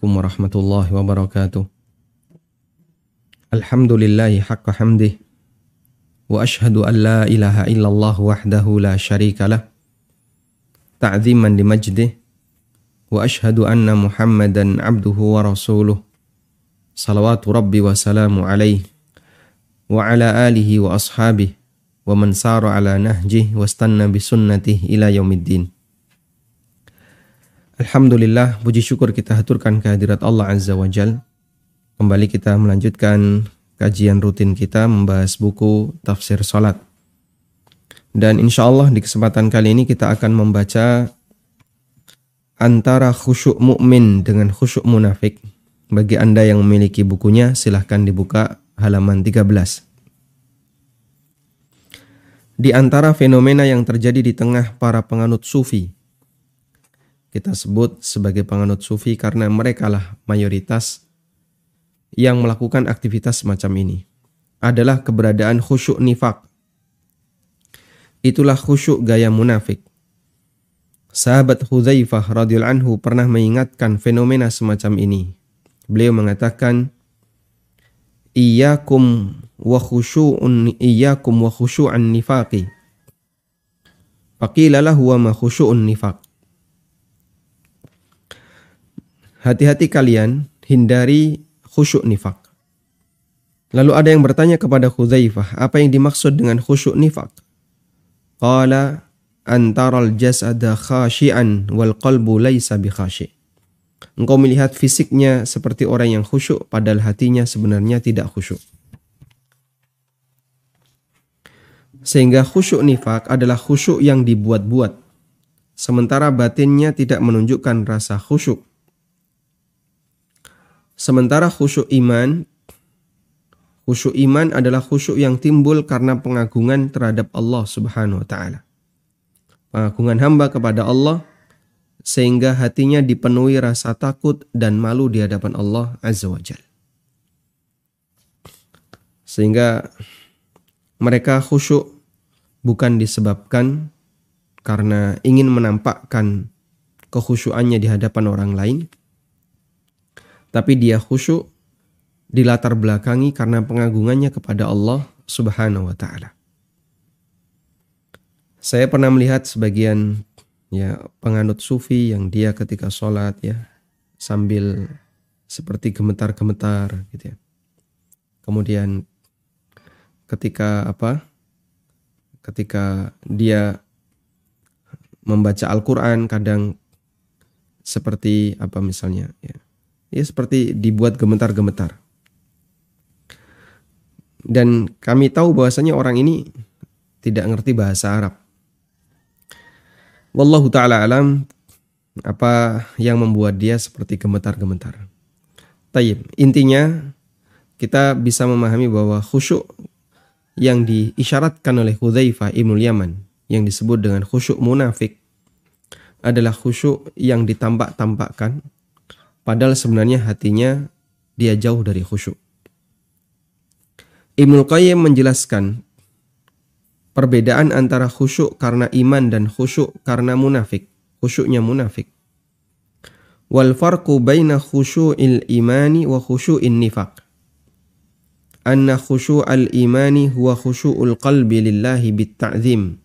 عليكم ورحمة الله وبركاته الحمد لله حق حمده وأشهد أن لا إله إلا الله وحده لا شريك له تعظيما لمجده وأشهد أن محمدا عبده ورسوله صلوات ربي وسلام عليه وعلى آله وأصحابه ومن سار على نهجه واستنى بسنته إلى يوم الدين Alhamdulillah, puji syukur kita haturkan kehadirat Allah Azza wa Jal. Kembali kita melanjutkan kajian rutin kita membahas buku tafsir salat. Dan insya Allah di kesempatan kali ini kita akan membaca antara khusyuk mukmin dengan khusyuk munafik. Bagi Anda yang memiliki bukunya, silahkan dibuka halaman 13. Di antara fenomena yang terjadi di tengah para penganut sufi, kita sebut sebagai penganut sufi karena mereka lah mayoritas yang melakukan aktivitas semacam ini adalah keberadaan khusyuk nifak. Itulah khusyuk gaya munafik. Sahabat Hudzaifah radhiyallahu anhu pernah mengingatkan fenomena semacam ini. Beliau mengatakan, "Iyyakum wa khusyu'un iyyakum wa khusyu'an nifaqi." Faqila lahu wa ma khusyu'un nifaq. Hati-hati kalian hindari khusyuk nifak. Lalu ada yang bertanya kepada Khuzaifah, apa yang dimaksud dengan khusyuk nifak? Qala antaral jasada khashian wal qalbu laisa bi khashi. Engkau melihat fisiknya seperti orang yang khusyuk padahal hatinya sebenarnya tidak khusyuk. Sehingga khusyuk nifak adalah khusyuk yang dibuat-buat. Sementara batinnya tidak menunjukkan rasa khusyuk. Sementara khusyuk iman, khusyuk iman adalah khusyuk yang timbul karena pengagungan terhadap Allah Subhanahu wa taala. Pengagungan hamba kepada Allah sehingga hatinya dipenuhi rasa takut dan malu di hadapan Allah Azza wa Jalla. Sehingga mereka khusyuk bukan disebabkan karena ingin menampakkan kekhusyuannya di hadapan orang lain, tapi dia khusyuk di latar belakangi karena pengagungannya kepada Allah Subhanahu wa taala. Saya pernah melihat sebagian ya penganut sufi yang dia ketika sholat ya sambil seperti gemetar-gemetar gitu ya. Kemudian ketika apa? Ketika dia membaca Al-Qur'an kadang seperti apa misalnya ya ya seperti dibuat gemetar-gemetar. Dan kami tahu bahwasanya orang ini tidak ngerti bahasa Arab. Wallahu taala alam apa yang membuat dia seperti gemetar-gemetar. Tayyib, intinya kita bisa memahami bahwa khusyuk yang diisyaratkan oleh Hudzaifah Ibnu Yaman yang disebut dengan khusyuk munafik adalah khusyuk yang ditampak-tampakkan Padahal sebenarnya hatinya dia jauh dari khusyuk. Ibnu Qayyim menjelaskan perbedaan antara khusyuk karena iman dan khusyuk karena munafik. Khusyuknya munafik. Wal farqu baina khusyu'il imani wa khusyu'in nifaq. Anna khusyu'al imani huwa khusyu'ul qalbi lillahi bit ta'zim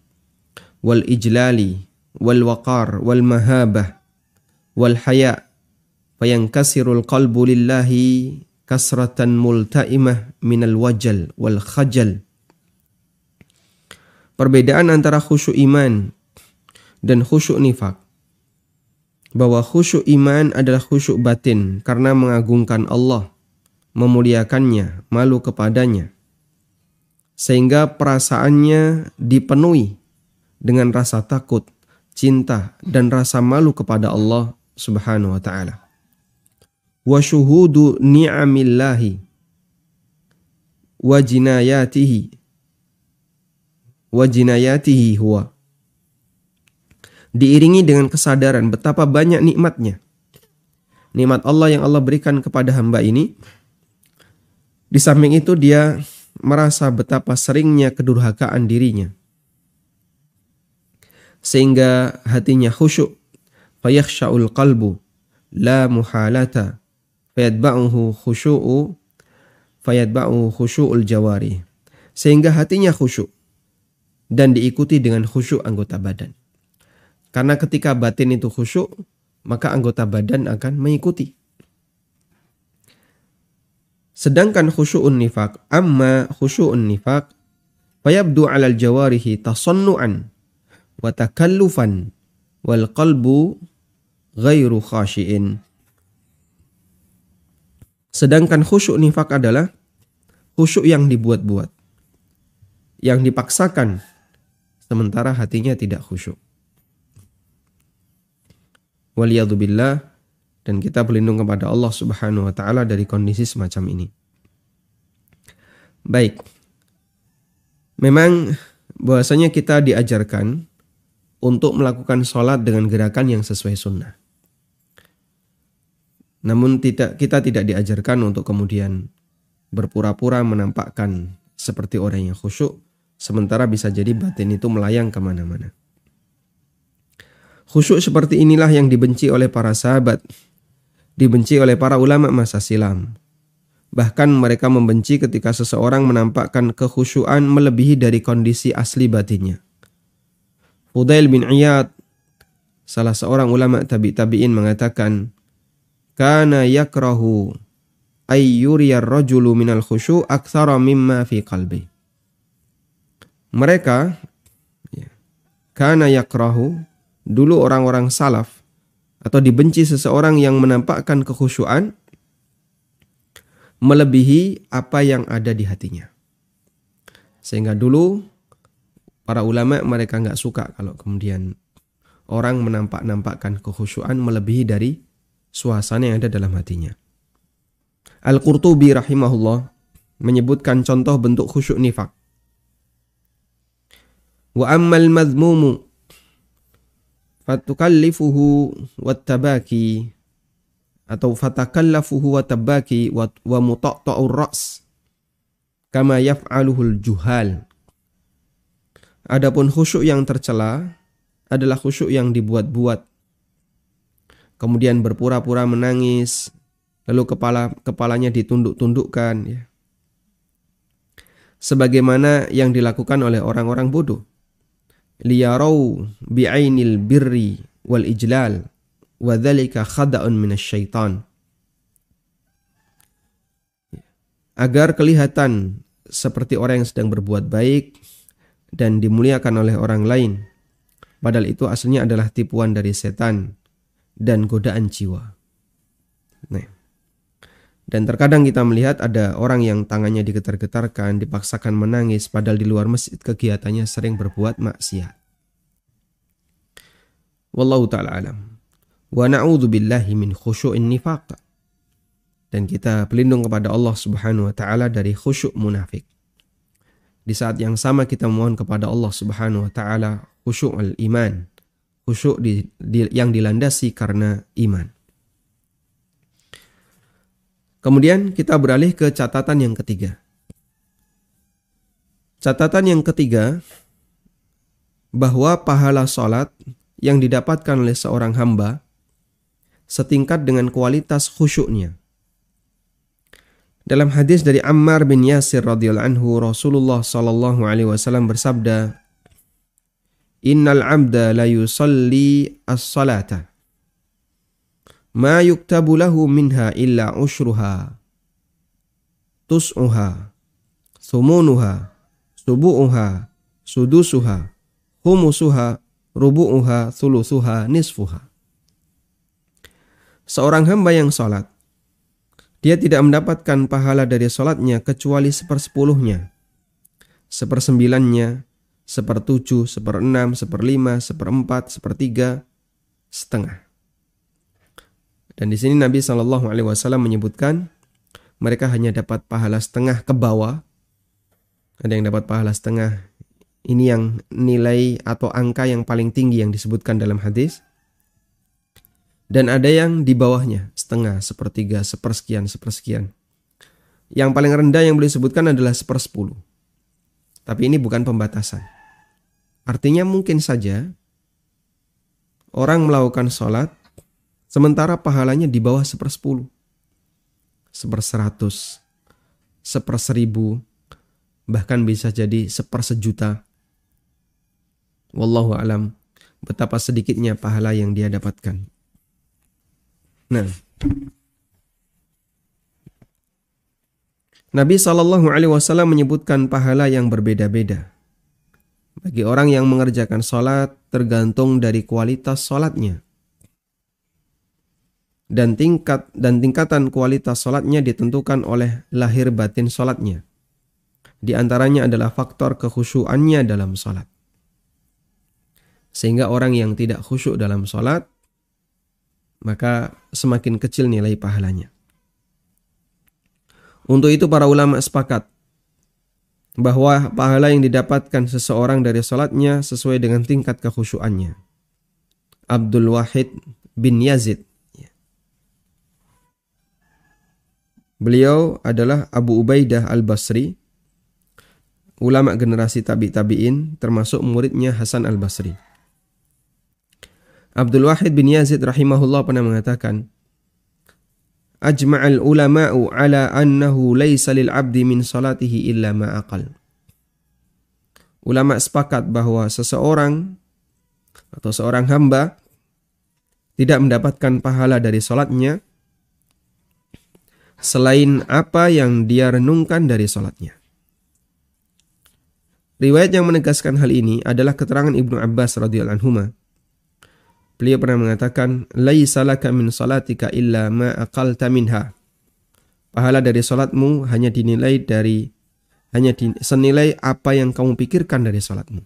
wal ijlali wal waqar wal mahabah wal haya' Perbedaan antara khusyuk iman dan khusyuk nifak. Bahwa khusyuk iman adalah khusyuk batin karena mengagungkan Allah, memuliakannya, malu kepadanya. Sehingga perasaannya dipenuhi dengan rasa takut, cinta, dan rasa malu kepada Allah subhanahu wa ta'ala wa syuhudu ni'amillahi wa jinayatihi wa jinayatihi huwa. Diiringi dengan kesadaran betapa banyak nikmatnya. Nikmat Allah yang Allah berikan kepada hamba ini. Di samping itu dia merasa betapa seringnya kedurhakaan dirinya. Sehingga hatinya khusyuk. Fayakhsha'ul qalbu la muhalata fayatba'uhu khusyu'u fayatba'uhu khusyu'ul jawari sehingga hatinya khusyuk dan diikuti dengan khusyuk anggota badan. Karena ketika batin itu khusyuk, maka anggota badan akan mengikuti. Sedangkan khusyu'un nifak, amma khusyu'un nifak, fayabdu alal jawarihi tasannu'an wa takallufan wal qalbu ghairu khashiin. Sedangkan khusyuk nifak adalah khusyuk yang dibuat-buat. Yang dipaksakan sementara hatinya tidak khusyuk. Waliyadzubillah dan kita berlindung kepada Allah Subhanahu wa taala dari kondisi semacam ini. Baik. Memang bahwasanya kita diajarkan untuk melakukan sholat dengan gerakan yang sesuai sunnah. Namun tidak kita tidak diajarkan untuk kemudian berpura-pura menampakkan seperti orang yang khusyuk, sementara bisa jadi batin itu melayang ke mana-mana. Khusyuk seperti inilah yang dibenci oleh para sahabat, dibenci oleh para ulama masa silam. Bahkan mereka membenci ketika seseorang menampakkan kekhusyuan melebihi dari kondisi asli batinnya. Fudail bin Iyad, salah seorang ulama tabi tabiin mengatakan, kana yakrahu ay yuriyar rajulu minal khusyu' aktsara mimma fi qalbi. Mereka ya, kana yakrahu dulu orang-orang salaf atau dibenci seseorang yang menampakkan kekhusyuan melebihi apa yang ada di hatinya. Sehingga dulu para ulama mereka nggak suka kalau kemudian orang menampak-nampakkan kekhusyuan melebihi dari suasana yang ada dalam hatinya. Al-Qurtubi rahimahullah menyebutkan contoh bentuk khusyuk nifak. Wa ammal madhmumu fatukallifuhu wattabaki atau fatakallafuhu wattabaki wa mutaqta'ur ra's kama yaf'aluhul juhal. Adapun khusyuk yang tercela adalah khusyuk yang dibuat-buat kemudian berpura-pura menangis, lalu kepala kepalanya ditunduk-tundukkan ya. Sebagaimana yang dilakukan oleh orang-orang bodoh. Liyarau bi'ainil birri wal ijlal wa khada'un minasyaitan. Agar kelihatan seperti orang yang sedang berbuat baik dan dimuliakan oleh orang lain. Padahal itu aslinya adalah tipuan dari setan dan godaan jiwa. Nah. Dan terkadang kita melihat ada orang yang tangannya digetar-getarkan, dipaksakan menangis, padahal di luar masjid kegiatannya sering berbuat maksiat. Wallahu ta'ala alam. Wa na'udhu billahi min khusyu'in nifaq. Dan kita pelindung kepada Allah subhanahu wa ta'ala dari khusyuk munafik. Di saat yang sama kita mohon kepada Allah subhanahu wa ta'ala khusyuk al-iman khusyuk di, di, yang dilandasi karena iman. Kemudian kita beralih ke catatan yang ketiga. Catatan yang ketiga bahwa pahala sholat yang didapatkan oleh seorang hamba setingkat dengan kualitas khusyuknya. Dalam hadis dari Ammar bin Yasir radhiyallahu anhu Rasulullah sallallahu alaihi wasallam bersabda, Innal abda la yusalli as-salata. Ma yuktabu lahu minha illa ushruha. Tus'uha. Thumunuha. Subu'uha. Sudusuha. Humusuha. Rubu'uha. Thulusuha. Nisfuha. Seorang hamba yang sholat. Dia tidak mendapatkan pahala dari sholatnya kecuali sepersepuluhnya. Sepersembilannya sepertujuh, seperenam, seperlima, seperempat, sepertiga, setengah. Dan di sini Nabi Shallallahu Alaihi Wasallam menyebutkan mereka hanya dapat pahala setengah ke bawah. Ada yang dapat pahala setengah. Ini yang nilai atau angka yang paling tinggi yang disebutkan dalam hadis. Dan ada yang di bawahnya, setengah, sepertiga, sepersekian, sepersekian. Yang paling rendah yang boleh disebutkan adalah sepersepuluh. Tapi ini bukan pembatasan. Artinya mungkin saja orang melakukan sholat sementara pahalanya di bawah sepersepuluh. seperseratus, seperseribu, bahkan bisa jadi sepersejuta. Wallahu alam betapa sedikitnya pahala yang dia dapatkan. Nah, Nabi Shallallahu Alaihi Wasallam menyebutkan pahala yang berbeda-beda. Bagi orang yang mengerjakan sholat tergantung dari kualitas sholatnya dan tingkat dan tingkatan kualitas sholatnya ditentukan oleh lahir batin sholatnya. Di antaranya adalah faktor kekhusyuannya dalam sholat. Sehingga orang yang tidak khusyuk dalam sholat, maka semakin kecil nilai pahalanya. Untuk itu para ulama sepakat bahwa pahala yang didapatkan seseorang dari sholatnya sesuai dengan tingkat kekhusyuannya. Abdul Wahid bin Yazid Beliau adalah Abu Ubaidah Al-Basri, ulama generasi tabi tabiin, termasuk muridnya Hasan Al-Basri. Abdul Wahid bin Yazid rahimahullah pernah mengatakan, Ajma'al ulama'u ala annahu laysa lil abdi min salatihi illa ma aqal. Ulama sepakat bahwa seseorang atau seorang hamba tidak mendapatkan pahala dari salatnya selain apa yang dia renungkan dari sholatnya. Riwayat yang menegaskan hal ini adalah keterangan Ibnu Abbas radhiyallahu anhu. Beliau pernah mengatakan, "Laisa laka min salatika illa ma aqalta minha." Pahala dari salatmu hanya dinilai dari hanya di, senilai apa yang kamu pikirkan dari salatmu.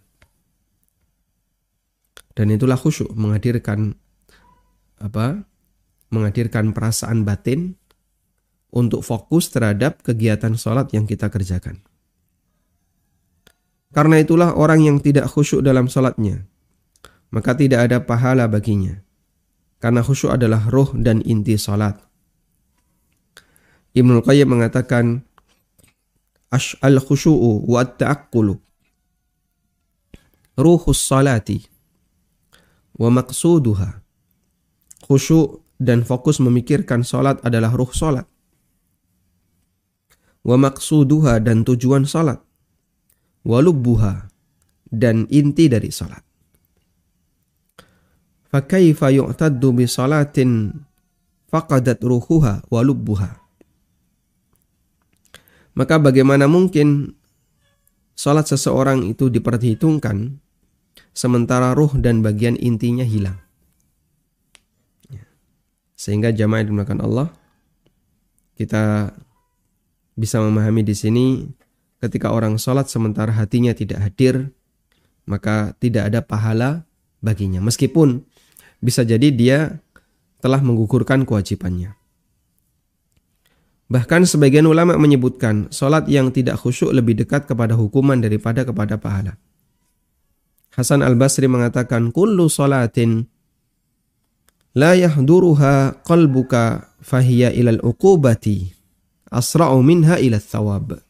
Dan itulah khusyuk menghadirkan apa? Menghadirkan perasaan batin untuk fokus terhadap kegiatan sholat yang kita kerjakan. Karena itulah orang yang tidak khusyuk dalam sholatnya, maka tidak ada pahala baginya. Karena khusyuk adalah roh dan inti sholat. Ibnu Qayyim mengatakan, al khusyu'u wa ta'akkulu ruhus salati wa maqsuduha. Khusyuk dan fokus memikirkan sholat adalah ruh sholat wa maqsuduha dan tujuan salat, walubbuha dan inti dari salat. Fakaifa yu'taddu bi salatin faqadat ruhuha walubbuha. Maka bagaimana mungkin salat seseorang itu diperhitungkan sementara ruh dan bagian intinya hilang. Sehingga jamaah dimulakan Allah kita bisa memahami di sini ketika orang sholat sementara hatinya tidak hadir, maka tidak ada pahala baginya. Meskipun bisa jadi dia telah menggugurkan kewajibannya. Bahkan sebagian ulama menyebutkan sholat yang tidak khusyuk lebih dekat kepada hukuman daripada kepada pahala. Hasan al-Basri mengatakan, Kullu sholatin la yahduruha qalbuka fahiya ilal uqubati asra'u minha ila thawab.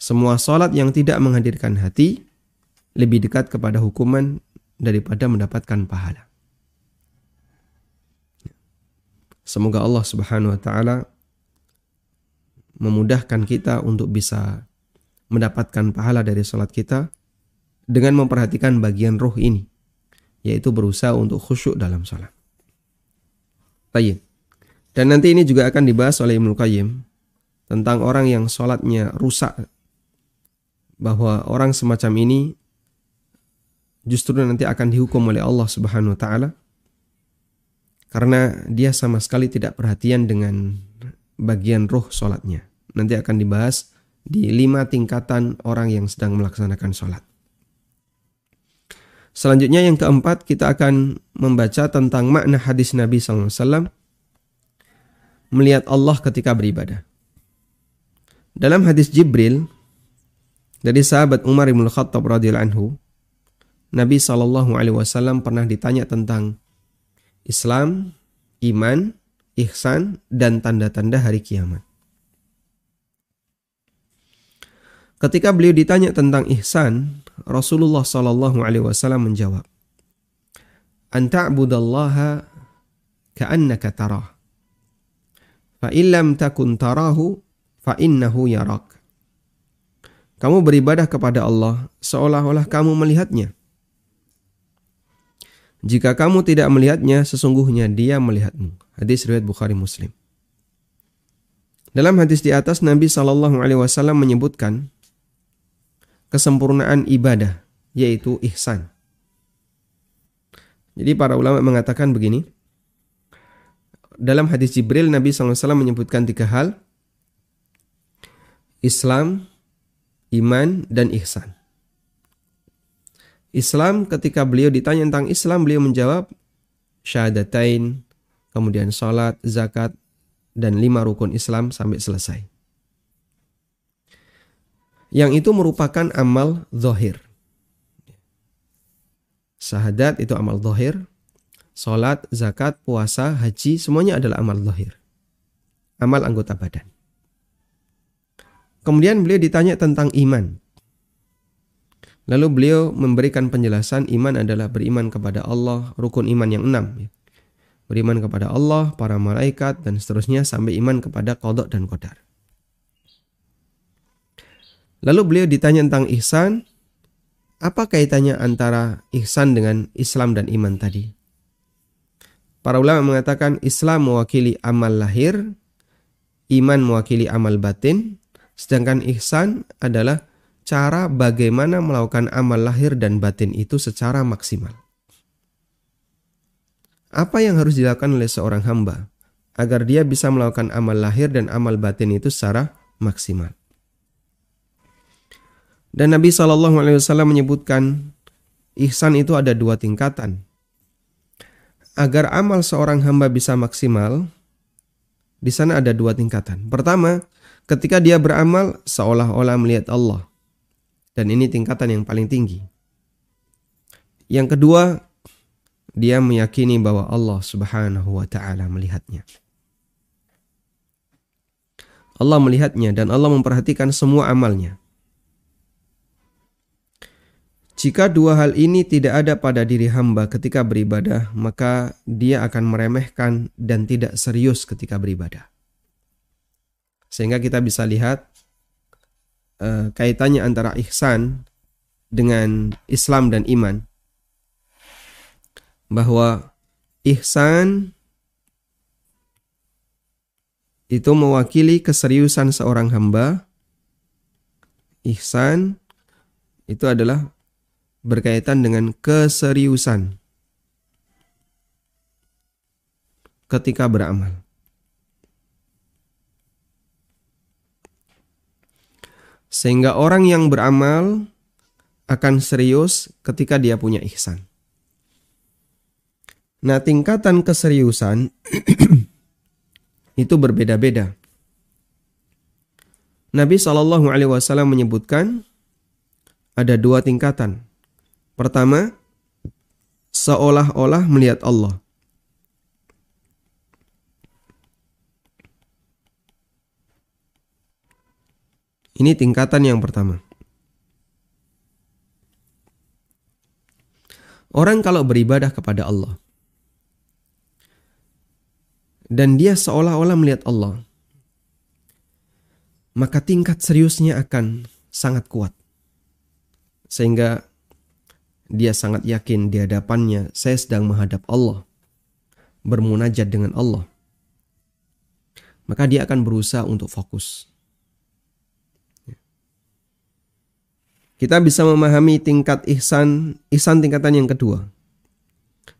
Semua salat yang tidak menghadirkan hati lebih dekat kepada hukuman daripada mendapatkan pahala. Semoga Allah Subhanahu wa taala memudahkan kita untuk bisa mendapatkan pahala dari salat kita dengan memperhatikan bagian roh ini, yaitu berusaha untuk khusyuk dalam salat. Baik. Dan nanti ini juga akan dibahas oleh Ibnu Qayyim tentang orang yang sholatnya rusak bahwa orang semacam ini justru nanti akan dihukum oleh Allah Subhanahu wa taala karena dia sama sekali tidak perhatian dengan bagian roh sholatnya. Nanti akan dibahas di lima tingkatan orang yang sedang melaksanakan sholat. Selanjutnya yang keempat kita akan membaca tentang makna hadis Nabi SAW melihat Allah ketika beribadah. Dalam hadis Jibril dari sahabat Umar bin Khattab radhiyallahu anhu, Nabi wasallam pernah ditanya tentang Islam, iman, ihsan dan tanda-tanda hari kiamat. Ketika beliau ditanya tentang ihsan, Rasulullah Shallallahu alaihi wasallam menjawab, "An ta'budallaha ka'annaka tarah, Fa illam takun tarahu fa innahu yarak. Kamu beribadah kepada Allah seolah-olah kamu melihatnya. Jika kamu tidak melihatnya, sesungguhnya dia melihatmu. Hadis riwayat Bukhari Muslim. Dalam hadis di atas Nabi Shallallahu Alaihi Wasallam menyebutkan kesempurnaan ibadah, yaitu ihsan. Jadi para ulama mengatakan begini, dalam hadis Jibril Nabi SAW menyebutkan tiga hal. Islam, iman, dan ihsan. Islam ketika beliau ditanya tentang Islam beliau menjawab syahadatain, kemudian sholat, zakat, dan lima rukun Islam sampai selesai. Yang itu merupakan amal zohir. Syahadat itu amal zohir, Salat, zakat, puasa, haji, semuanya adalah amal zahir. Amal anggota badan. Kemudian beliau ditanya tentang iman. Lalu beliau memberikan penjelasan iman adalah beriman kepada Allah, rukun iman yang enam. Ya. Beriman kepada Allah, para malaikat, dan seterusnya sampai iman kepada kodok dan kodar. Lalu beliau ditanya tentang ihsan, apa kaitannya antara ihsan dengan Islam dan iman tadi? Para ulama mengatakan Islam mewakili amal lahir, iman mewakili amal batin, sedangkan ihsan adalah cara bagaimana melakukan amal lahir dan batin itu secara maksimal. Apa yang harus dilakukan oleh seorang hamba agar dia bisa melakukan amal lahir dan amal batin itu secara maksimal? Dan Nabi Shallallahu Alaihi Wasallam menyebutkan ihsan itu ada dua tingkatan agar amal seorang hamba bisa maksimal, di sana ada dua tingkatan. Pertama, ketika dia beramal seolah-olah melihat Allah. Dan ini tingkatan yang paling tinggi. Yang kedua, dia meyakini bahwa Allah Subhanahu wa taala melihatnya. Allah melihatnya dan Allah memperhatikan semua amalnya. Jika dua hal ini tidak ada pada diri hamba ketika beribadah, maka dia akan meremehkan dan tidak serius ketika beribadah. Sehingga kita bisa lihat uh, kaitannya antara ihsan dengan Islam dan iman. Bahwa ihsan itu mewakili keseriusan seorang hamba. Ihsan itu adalah berkaitan dengan keseriusan ketika beramal. Sehingga orang yang beramal akan serius ketika dia punya ihsan. Nah, tingkatan keseriusan itu berbeda-beda. Nabi Wasallam menyebutkan ada dua tingkatan. Pertama, seolah-olah melihat Allah. Ini tingkatan yang pertama. Orang kalau beribadah kepada Allah dan dia seolah-olah melihat Allah, maka tingkat seriusnya akan sangat kuat. Sehingga dia sangat yakin di hadapannya saya sedang menghadap Allah, bermunajat dengan Allah. Maka dia akan berusaha untuk fokus. Kita bisa memahami tingkat ihsan, ihsan tingkatan yang kedua.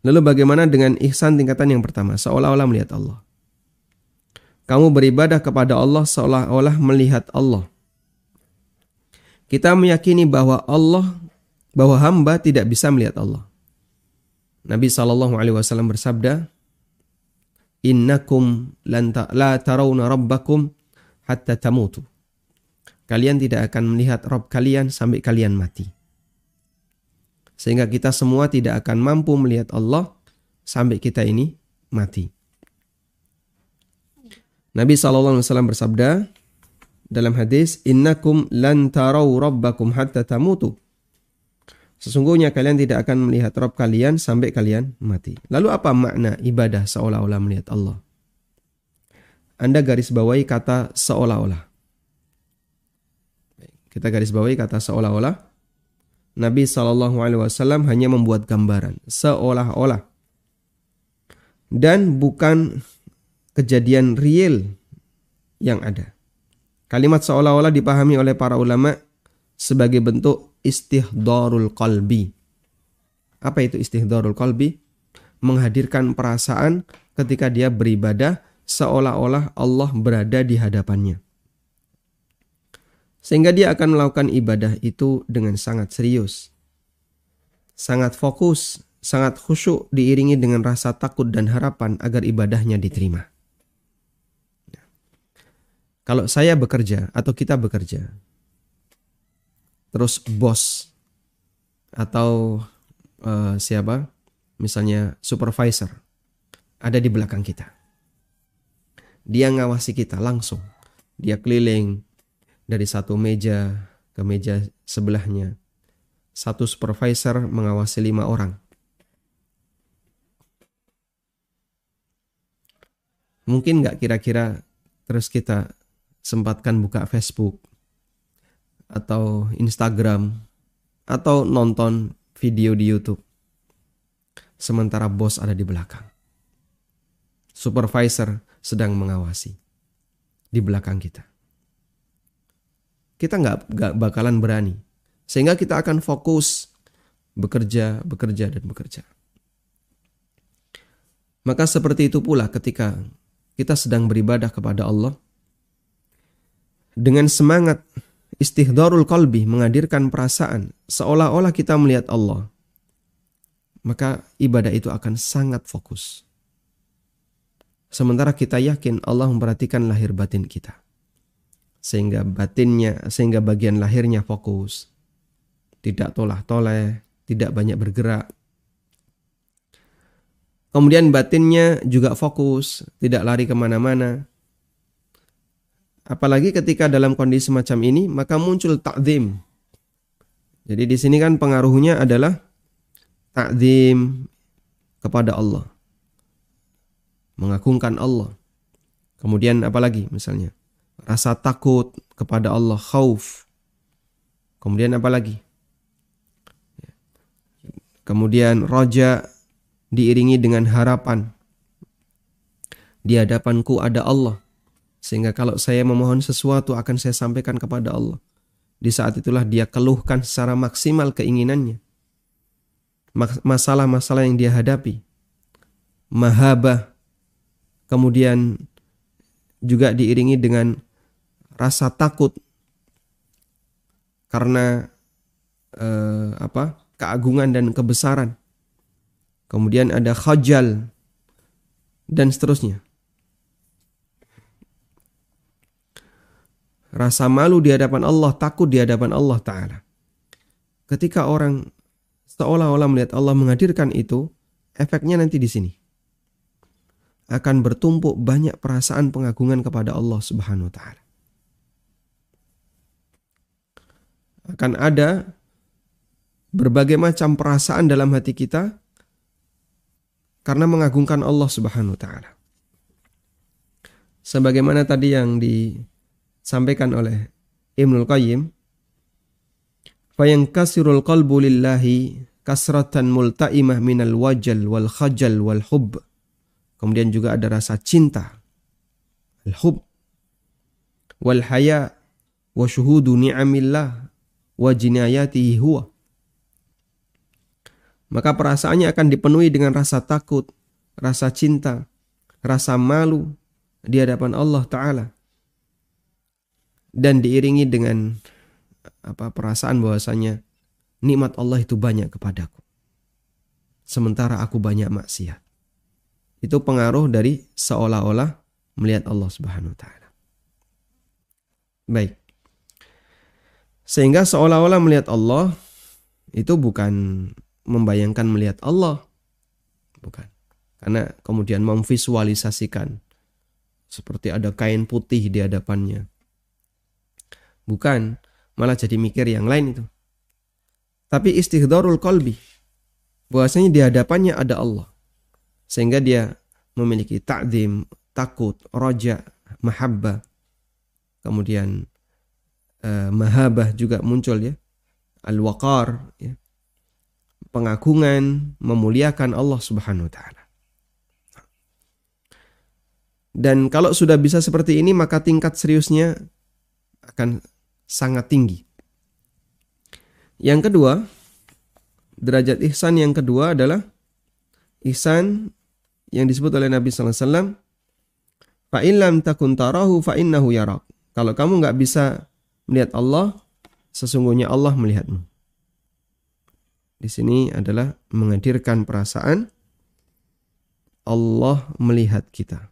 Lalu bagaimana dengan ihsan tingkatan yang pertama? Seolah-olah melihat Allah. Kamu beribadah kepada Allah seolah-olah melihat Allah. Kita meyakini bahwa Allah bahwa hamba tidak bisa melihat Allah. Nabi Shallallahu Alaihi Wasallam bersabda, Innakum la tarawna rabbakum hatta tamutu. Kalian tidak akan melihat Rob kalian sampai kalian mati. Sehingga kita semua tidak akan mampu melihat Allah sampai kita ini mati. Nabi SAW bersabda dalam hadis, Innakum lan taraw rabbakum hatta tamutu. Sesungguhnya kalian tidak akan melihat Rob kalian sampai kalian mati. Lalu apa makna ibadah seolah-olah melihat Allah? Anda garis bawahi kata seolah-olah. Kita garis bawahi kata seolah-olah. Nabi Shallallahu Alaihi Wasallam hanya membuat gambaran seolah-olah dan bukan kejadian real yang ada. Kalimat seolah-olah dipahami oleh para ulama sebagai bentuk istihdarul qalbi. Apa itu istihdarul qalbi? Menghadirkan perasaan ketika dia beribadah seolah-olah Allah berada di hadapannya. Sehingga dia akan melakukan ibadah itu dengan sangat serius. Sangat fokus, sangat khusyuk diiringi dengan rasa takut dan harapan agar ibadahnya diterima. Kalau saya bekerja atau kita bekerja, terus bos atau uh, siapa, misalnya supervisor, ada di belakang kita. Dia ngawasi kita langsung. Dia keliling, dari satu meja ke meja sebelahnya. Satu supervisor mengawasi lima orang. Mungkin nggak kira-kira terus kita sempatkan buka Facebook atau Instagram atau nonton video di YouTube. Sementara bos ada di belakang. Supervisor sedang mengawasi di belakang kita kita nggak bakalan berani. Sehingga kita akan fokus bekerja, bekerja dan bekerja. Maka seperti itu pula ketika kita sedang beribadah kepada Allah dengan semangat istihdarul qalbi menghadirkan perasaan seolah-olah kita melihat Allah maka ibadah itu akan sangat fokus sementara kita yakin Allah memperhatikan lahir batin kita sehingga batinnya sehingga bagian lahirnya fokus. Tidak tolah-toleh tidak banyak bergerak. Kemudian batinnya juga fokus tidak lari ke mana-mana. Apalagi ketika dalam kondisi semacam ini maka muncul takdim jadi di sini kan pengaruhnya adalah takdim kepada Allah. Mengagungkan Allah. Kemudian apalagi misalnya rasa takut kepada Allah, khauf. Kemudian apa lagi? Kemudian roja diiringi dengan harapan. Di hadapanku ada Allah. Sehingga kalau saya memohon sesuatu akan saya sampaikan kepada Allah. Di saat itulah dia keluhkan secara maksimal keinginannya. Masalah-masalah yang dia hadapi. Mahabah. Kemudian juga diiringi dengan rasa takut karena eh, apa keagungan dan kebesaran. Kemudian ada khajal dan seterusnya. Rasa malu di hadapan Allah, takut di hadapan Allah Ta'ala. Ketika orang seolah-olah melihat Allah menghadirkan itu, efeknya nanti di sini. Akan bertumpuk banyak perasaan pengagungan kepada Allah Subhanahu wa taala. Akan ada berbagai macam perasaan dalam hati kita karena mengagungkan Allah Subhanahu wa taala. Sebagaimana tadi yang disampaikan oleh Ibnul Qayyim, fayankasirul qalbu lillahi kasratan multaimah minal wajal wal khajal wal hub. Kemudian juga ada rasa cinta, al-hub, wal haya, wa syuhudu ni'amillah, wa jinayatihi. Maka perasaannya akan dipenuhi dengan rasa takut, rasa cinta, rasa malu di hadapan Allah Ta'ala. Dan diiringi dengan apa perasaan bahwasanya nikmat Allah itu banyak kepadaku. Sementara aku banyak maksiat. Itu pengaruh dari seolah-olah melihat Allah Subhanahu wa taala. Baik. Sehingga seolah-olah melihat Allah itu bukan membayangkan melihat Allah. Bukan. Karena kemudian memvisualisasikan seperti ada kain putih di hadapannya. Bukan, malah jadi mikir yang lain itu. Tapi istighdarul qalbi. Bahwasanya di hadapannya ada Allah. Sehingga dia memiliki takdim, takut, roja, mahabbah. Kemudian uh, mahabah juga muncul ya. Al-waqar ya. Pengagungan, memuliakan Allah Subhanahu wa taala. Dan kalau sudah bisa seperti ini maka tingkat seriusnya akan sangat tinggi. Yang kedua, derajat ihsan yang kedua adalah ihsan yang disebut oleh Nabi sallallahu alaihi wasallam takun tarahu. Kalau kamu nggak bisa melihat Allah, sesungguhnya Allah melihatmu. Di sini adalah menghadirkan perasaan Allah melihat kita.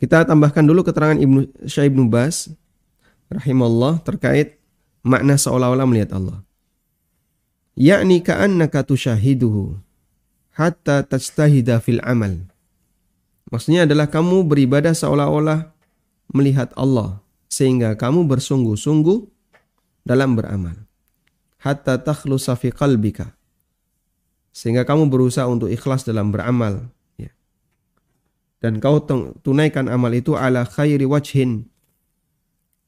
Kita tambahkan dulu keterangan Ibnu Syekh Ibnu Bas rahimallah terkait makna seolah-olah melihat Allah. Yakni ka'annaka tusyahiduhu hatta tajtahida fil amal. Maksudnya adalah kamu beribadah seolah-olah melihat Allah sehingga kamu bersungguh-sungguh dalam beramal. Hatta takhlusa fi qalbika. Sehingga kamu berusaha untuk ikhlas dalam beramal dan kau tunaikan amal itu ala khairi wajhin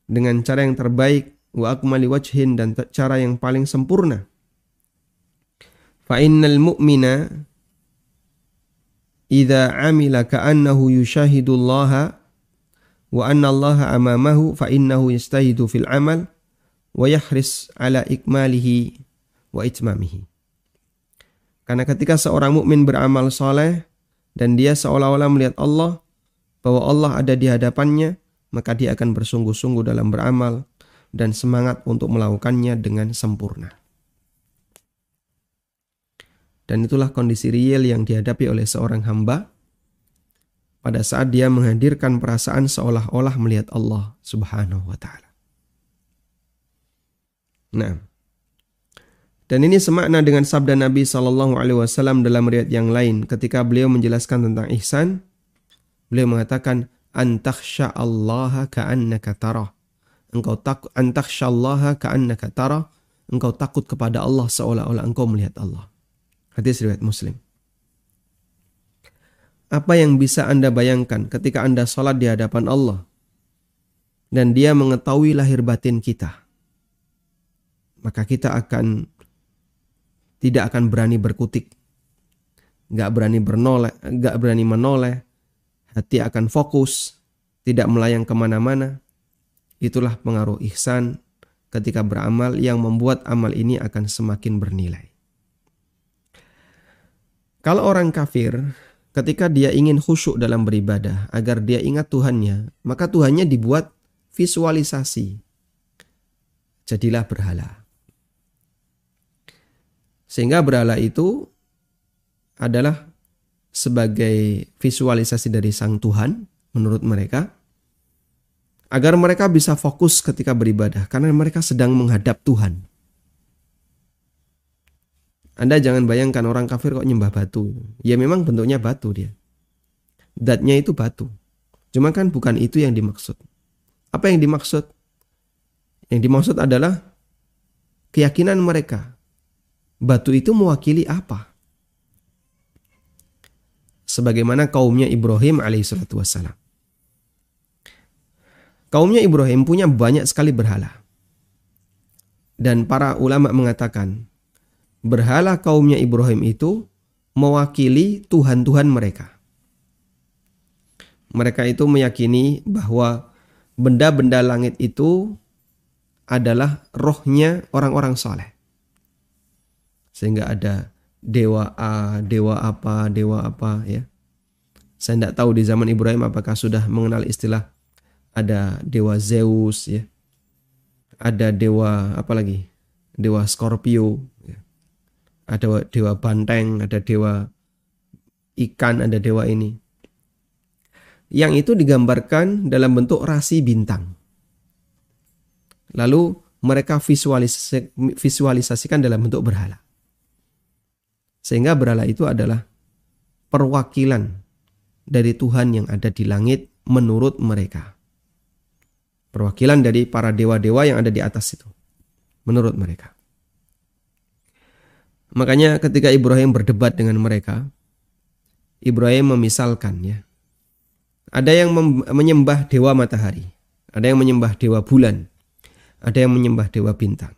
dengan cara yang terbaik wa akmali wajhin dan cara yang paling sempurna. Fa innal mu'mina idza amila ka'annahu Allah wa anna Allah amamahu fa innahu yastahidu fil amal wa yahris ala ikmalihi wa itmamihi. Karena ketika seorang mukmin beramal soleh, dan dia seolah-olah melihat Allah bahwa Allah ada di hadapannya, maka dia akan bersungguh-sungguh dalam beramal dan semangat untuk melakukannya dengan sempurna. Dan itulah kondisi real yang dihadapi oleh seorang hamba pada saat dia menghadirkan perasaan seolah-olah melihat Allah Subhanahu wa taala. Nah, dan ini semakna dengan sabda Nabi Shallallahu Alaihi Wasallam dalam riwayat yang lain ketika beliau menjelaskan tentang ihsan. Beliau mengatakan antaksha Allah ka'annaka tarah. Engkau takut antaksha Allah ka'annaka tarah. Engkau takut kepada Allah seolah-olah engkau melihat Allah. Hadis riwayat Muslim. Apa yang bisa Anda bayangkan ketika Anda sholat di hadapan Allah dan dia mengetahui lahir batin kita? Maka kita akan tidak akan berani berkutik, nggak berani bernoleh, nggak berani menoleh, hati akan fokus, tidak melayang ke mana-mana. Itulah pengaruh ihsan ketika beramal yang membuat amal ini akan semakin bernilai. Kalau orang kafir, ketika dia ingin khusyuk dalam beribadah agar dia ingat Tuhannya, maka Tuhannya dibuat visualisasi. Jadilah berhala. Sehingga berhala itu adalah sebagai visualisasi dari Sang Tuhan menurut mereka agar mereka bisa fokus ketika beribadah karena mereka sedang menghadap Tuhan. Anda jangan bayangkan orang kafir kok nyembah batu. Ya memang bentuknya batu dia. Datnya itu batu. Cuma kan bukan itu yang dimaksud. Apa yang dimaksud? Yang dimaksud adalah keyakinan mereka batu itu mewakili apa? Sebagaimana kaumnya Ibrahim alaihissalatu wassalam. Kaumnya Ibrahim punya banyak sekali berhala. Dan para ulama mengatakan, berhala kaumnya Ibrahim itu mewakili Tuhan-Tuhan mereka. Mereka itu meyakini bahwa benda-benda langit itu adalah rohnya orang-orang soleh. Sehingga ada dewa A, dewa apa, dewa apa ya. Saya tidak tahu di zaman Ibrahim apakah sudah mengenal istilah ada dewa Zeus ya. Ada dewa apa lagi? Dewa Scorpio. Ada dewa banteng, ada dewa ikan, ada dewa ini. Yang itu digambarkan dalam bentuk rasi bintang. Lalu mereka visualisasikan dalam bentuk berhala. Sehingga berhala itu adalah perwakilan dari Tuhan yang ada di langit menurut mereka. Perwakilan dari para dewa-dewa yang ada di atas itu. Menurut mereka. Makanya ketika Ibrahim berdebat dengan mereka, Ibrahim memisalkan ya. Ada yang menyembah dewa matahari, ada yang menyembah dewa bulan, ada yang menyembah dewa bintang.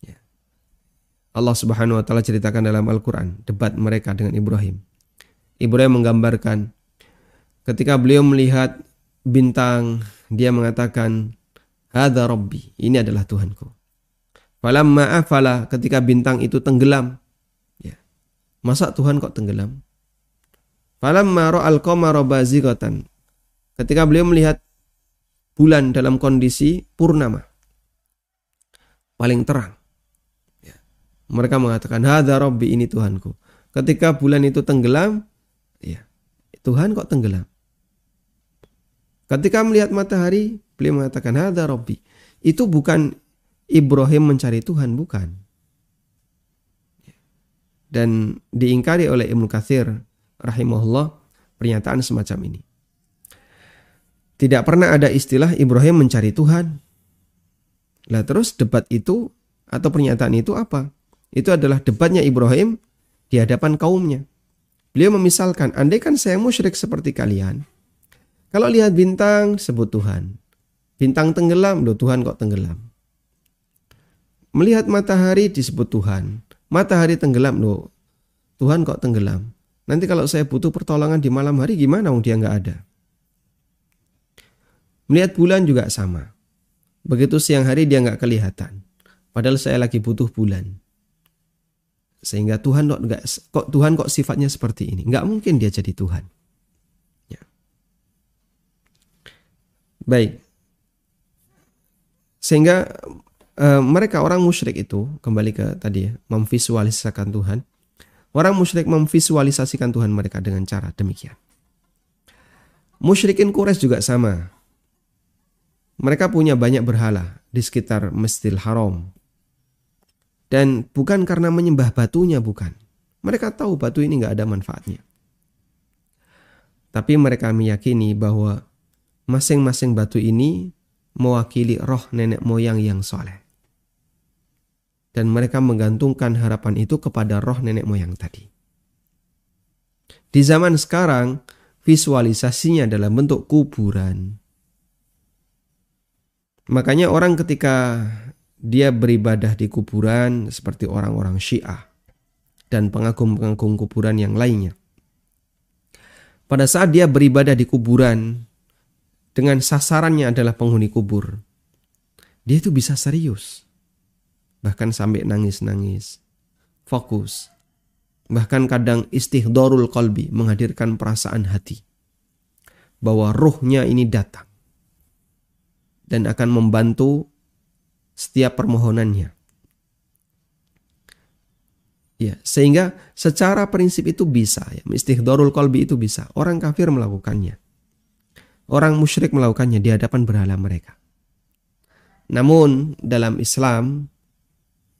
Ya. Allah Subhanahu wa taala ceritakan dalam Al-Qur'an debat mereka dengan Ibrahim. Ibrahim menggambarkan ketika beliau melihat bintang, dia mengatakan, "Hadza rabbi." Ini adalah Tuhanku. Falamma afala ketika bintang itu tenggelam. Ya. Masa Tuhan kok tenggelam? Falamma ra'al qamara bazighatan. Ketika beliau melihat bulan dalam kondisi purnama. Paling terang. Ya. Mereka mengatakan, "Hadza rabbi, ini Tuhanku." Ketika bulan itu tenggelam, ya. Tuhan kok tenggelam? Ketika melihat matahari, beliau mengatakan, "Hadza rabbi." Itu bukan Ibrahim mencari Tuhan bukan. Dan diingkari oleh Ibnu Katsir rahimahullah pernyataan semacam ini. Tidak pernah ada istilah Ibrahim mencari Tuhan. Lah terus debat itu atau pernyataan itu apa? Itu adalah debatnya Ibrahim di hadapan kaumnya. Beliau memisalkan, andai kan saya musyrik seperti kalian, kalau lihat bintang sebut Tuhan. Bintang tenggelam, loh Tuhan kok tenggelam. Melihat matahari disebut Tuhan. Matahari tenggelam loh. Tuhan kok tenggelam? Nanti kalau saya butuh pertolongan di malam hari gimana? Oh, dia nggak ada. Melihat bulan juga sama. Begitu siang hari dia nggak kelihatan. Padahal saya lagi butuh bulan. Sehingga Tuhan kok nggak kok Tuhan kok sifatnya seperti ini? Nggak mungkin dia jadi Tuhan. Ya. Baik. Sehingga Eh, mereka orang musyrik itu kembali ke tadi ya memvisualisasikan Tuhan. Orang musyrik memvisualisasikan Tuhan mereka dengan cara demikian. Musyrikin Quraisy juga sama. Mereka punya banyak berhala di sekitar Masjidil Haram. Dan bukan karena menyembah batunya, bukan. Mereka tahu batu ini nggak ada manfaatnya. Tapi mereka meyakini bahwa masing-masing batu ini mewakili roh nenek moyang yang soleh dan mereka menggantungkan harapan itu kepada roh nenek moyang tadi. Di zaman sekarang, visualisasinya dalam bentuk kuburan. Makanya orang ketika dia beribadah di kuburan seperti orang-orang Syiah dan pengagum-pengagum kuburan yang lainnya. Pada saat dia beribadah di kuburan dengan sasarannya adalah penghuni kubur, dia itu bisa serius bahkan sampai nangis-nangis, fokus, bahkan kadang istihdorul kolbi menghadirkan perasaan hati bahwa ruhnya ini datang dan akan membantu setiap permohonannya. Ya, sehingga secara prinsip itu bisa, ya, istihdorul kolbi itu bisa. Orang kafir melakukannya. Orang musyrik melakukannya di hadapan berhala mereka. Namun dalam Islam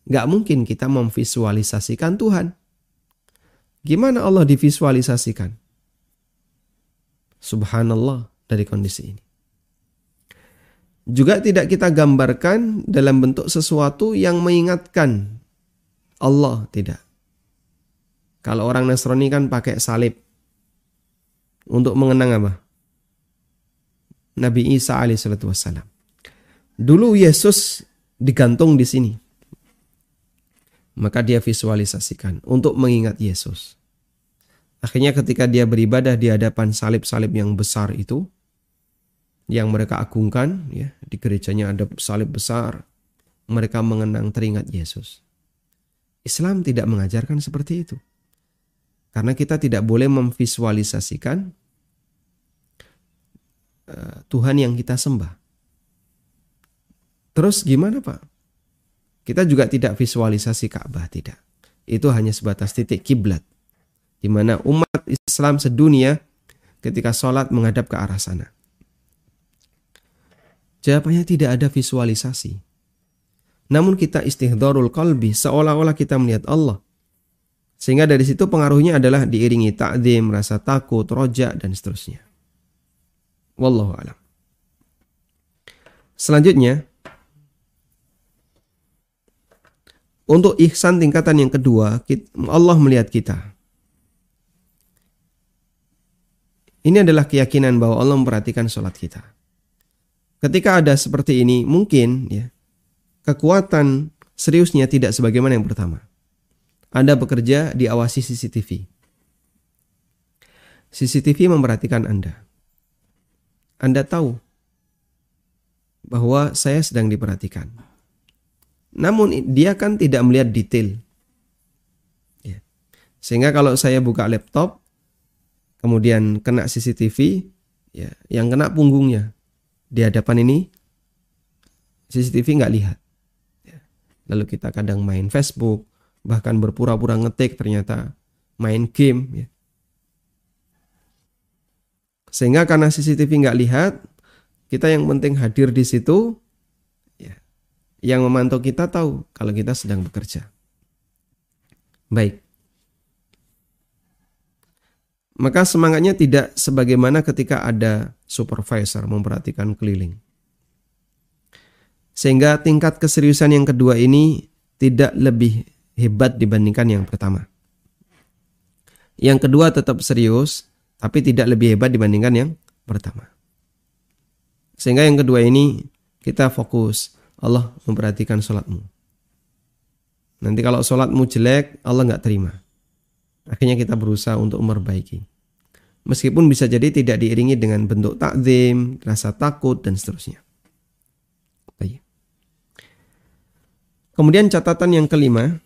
Gak mungkin kita memvisualisasikan Tuhan. Gimana Allah divisualisasikan? Subhanallah dari kondisi ini. Juga tidak kita gambarkan dalam bentuk sesuatu yang mengingatkan Allah tidak. Kalau orang Nasrani kan pakai salib untuk mengenang apa? Nabi Isa alaihissalatu wassalam. Dulu Yesus digantung di sini. Maka dia visualisasikan untuk mengingat Yesus. Akhirnya ketika dia beribadah di hadapan salib-salib yang besar itu, yang mereka agungkan, ya di gerejanya ada salib besar, mereka mengenang teringat Yesus. Islam tidak mengajarkan seperti itu. Karena kita tidak boleh memvisualisasikan uh, Tuhan yang kita sembah. Terus gimana Pak? Kita juga tidak visualisasi Ka'bah, tidak. Itu hanya sebatas titik kiblat di mana umat Islam sedunia ketika sholat menghadap ke arah sana. Jawabannya tidak ada visualisasi. Namun kita istihdorul qalbi seolah-olah kita melihat Allah. Sehingga dari situ pengaruhnya adalah diiringi ta'zim, rasa takut, rojak, dan seterusnya. Wallahu alam. Selanjutnya, untuk ihsan tingkatan yang kedua, Allah melihat kita. Ini adalah keyakinan bahwa Allah memperhatikan sholat kita. Ketika ada seperti ini, mungkin ya kekuatan seriusnya tidak sebagaimana yang pertama. Anda bekerja diawasi CCTV. CCTV memperhatikan Anda. Anda tahu bahwa saya sedang diperhatikan. Namun dia kan tidak melihat detail. Ya. Sehingga kalau saya buka laptop, kemudian kena CCTV, ya, yang kena punggungnya di hadapan ini CCTV nggak lihat. Ya. Lalu kita kadang main Facebook, bahkan berpura-pura ngetik ternyata main game. Ya. Sehingga karena CCTV nggak lihat, kita yang penting hadir di situ, yang memantau kita tahu kalau kita sedang bekerja. Baik. Maka semangatnya tidak sebagaimana ketika ada supervisor memperhatikan keliling. Sehingga tingkat keseriusan yang kedua ini tidak lebih hebat dibandingkan yang pertama. Yang kedua tetap serius, tapi tidak lebih hebat dibandingkan yang pertama. Sehingga yang kedua ini kita fokus Allah memperhatikan sholatmu. Nanti kalau sholatmu jelek, Allah nggak terima. Akhirnya kita berusaha untuk memperbaiki. Meskipun bisa jadi tidak diiringi dengan bentuk takzim, rasa takut, dan seterusnya. Kemudian catatan yang kelima,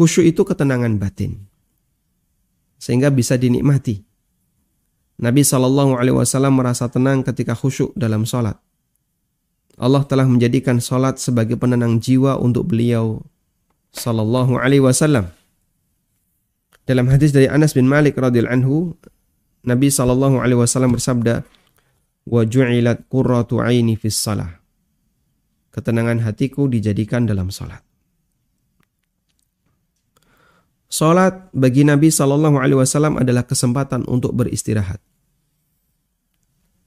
khusyuk itu ketenangan batin. Sehingga bisa dinikmati. Nabi Shallallahu Alaihi Wasallam merasa tenang ketika khusyuk dalam sholat. Allah telah menjadikan sholat sebagai penenang jiwa untuk beliau Sallallahu Alaihi Wasallam. Dalam hadis dari Anas bin Malik radhiyallahu anhu, Nabi Sallallahu Alaihi Wasallam bersabda, "Wa ju'ilat qurratu aini salah." Ketenangan hatiku dijadikan dalam salat. Salat bagi Nabi Sallallahu Alaihi Wasallam adalah kesempatan untuk beristirahat,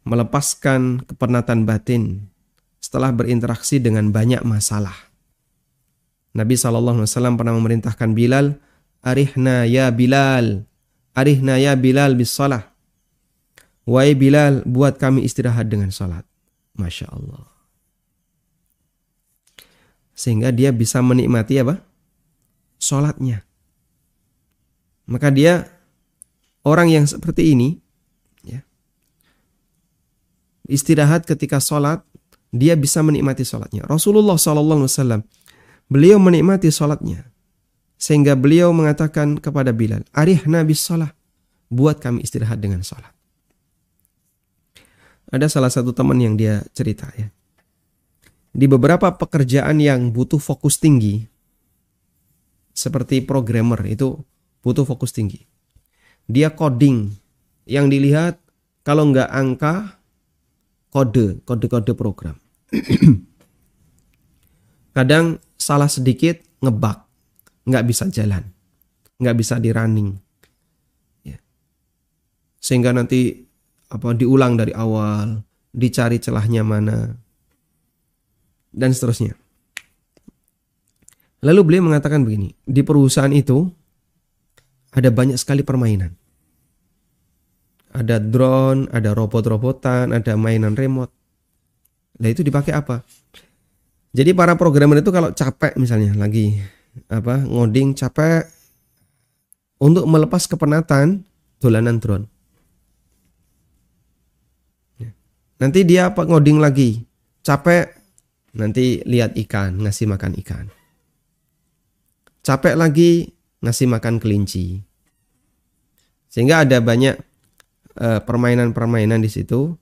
melepaskan kepenatan batin setelah berinteraksi dengan banyak masalah. Nabi SAW pernah memerintahkan Bilal, Arihna ya Bilal, Arihna ya Bilal bis salah. Wahai Bilal, buat kami istirahat dengan salat. Masya Allah. Sehingga dia bisa menikmati apa? Salatnya. Maka dia orang yang seperti ini, ya, istirahat ketika sholat, dia bisa menikmati sholatnya. Rasulullah SAW Beliau menikmati sholatnya. Sehingga beliau mengatakan kepada Bilal, Arih Nabi sholat. Buat kami istirahat dengan sholat. Ada salah satu teman yang dia cerita ya. Di beberapa pekerjaan yang butuh fokus tinggi, seperti programmer itu butuh fokus tinggi. Dia coding, yang dilihat kalau nggak angka, kode, kode-kode program. Kadang salah sedikit ngebak, nggak bisa jalan, nggak bisa di running, ya. sehingga nanti apa diulang dari awal, dicari celahnya mana, dan seterusnya. Lalu beliau mengatakan begini, di perusahaan itu ada banyak sekali permainan. Ada drone, ada robot-robotan, ada mainan remote. Nah itu dipakai apa? Jadi para programmer itu kalau capek misalnya lagi apa ngoding capek untuk melepas kepenatan dolanan drone. Ya. Nanti dia apa ngoding lagi capek nanti lihat ikan ngasih makan ikan. Capek lagi ngasih makan kelinci. Sehingga ada banyak eh, permainan-permainan uh, di situ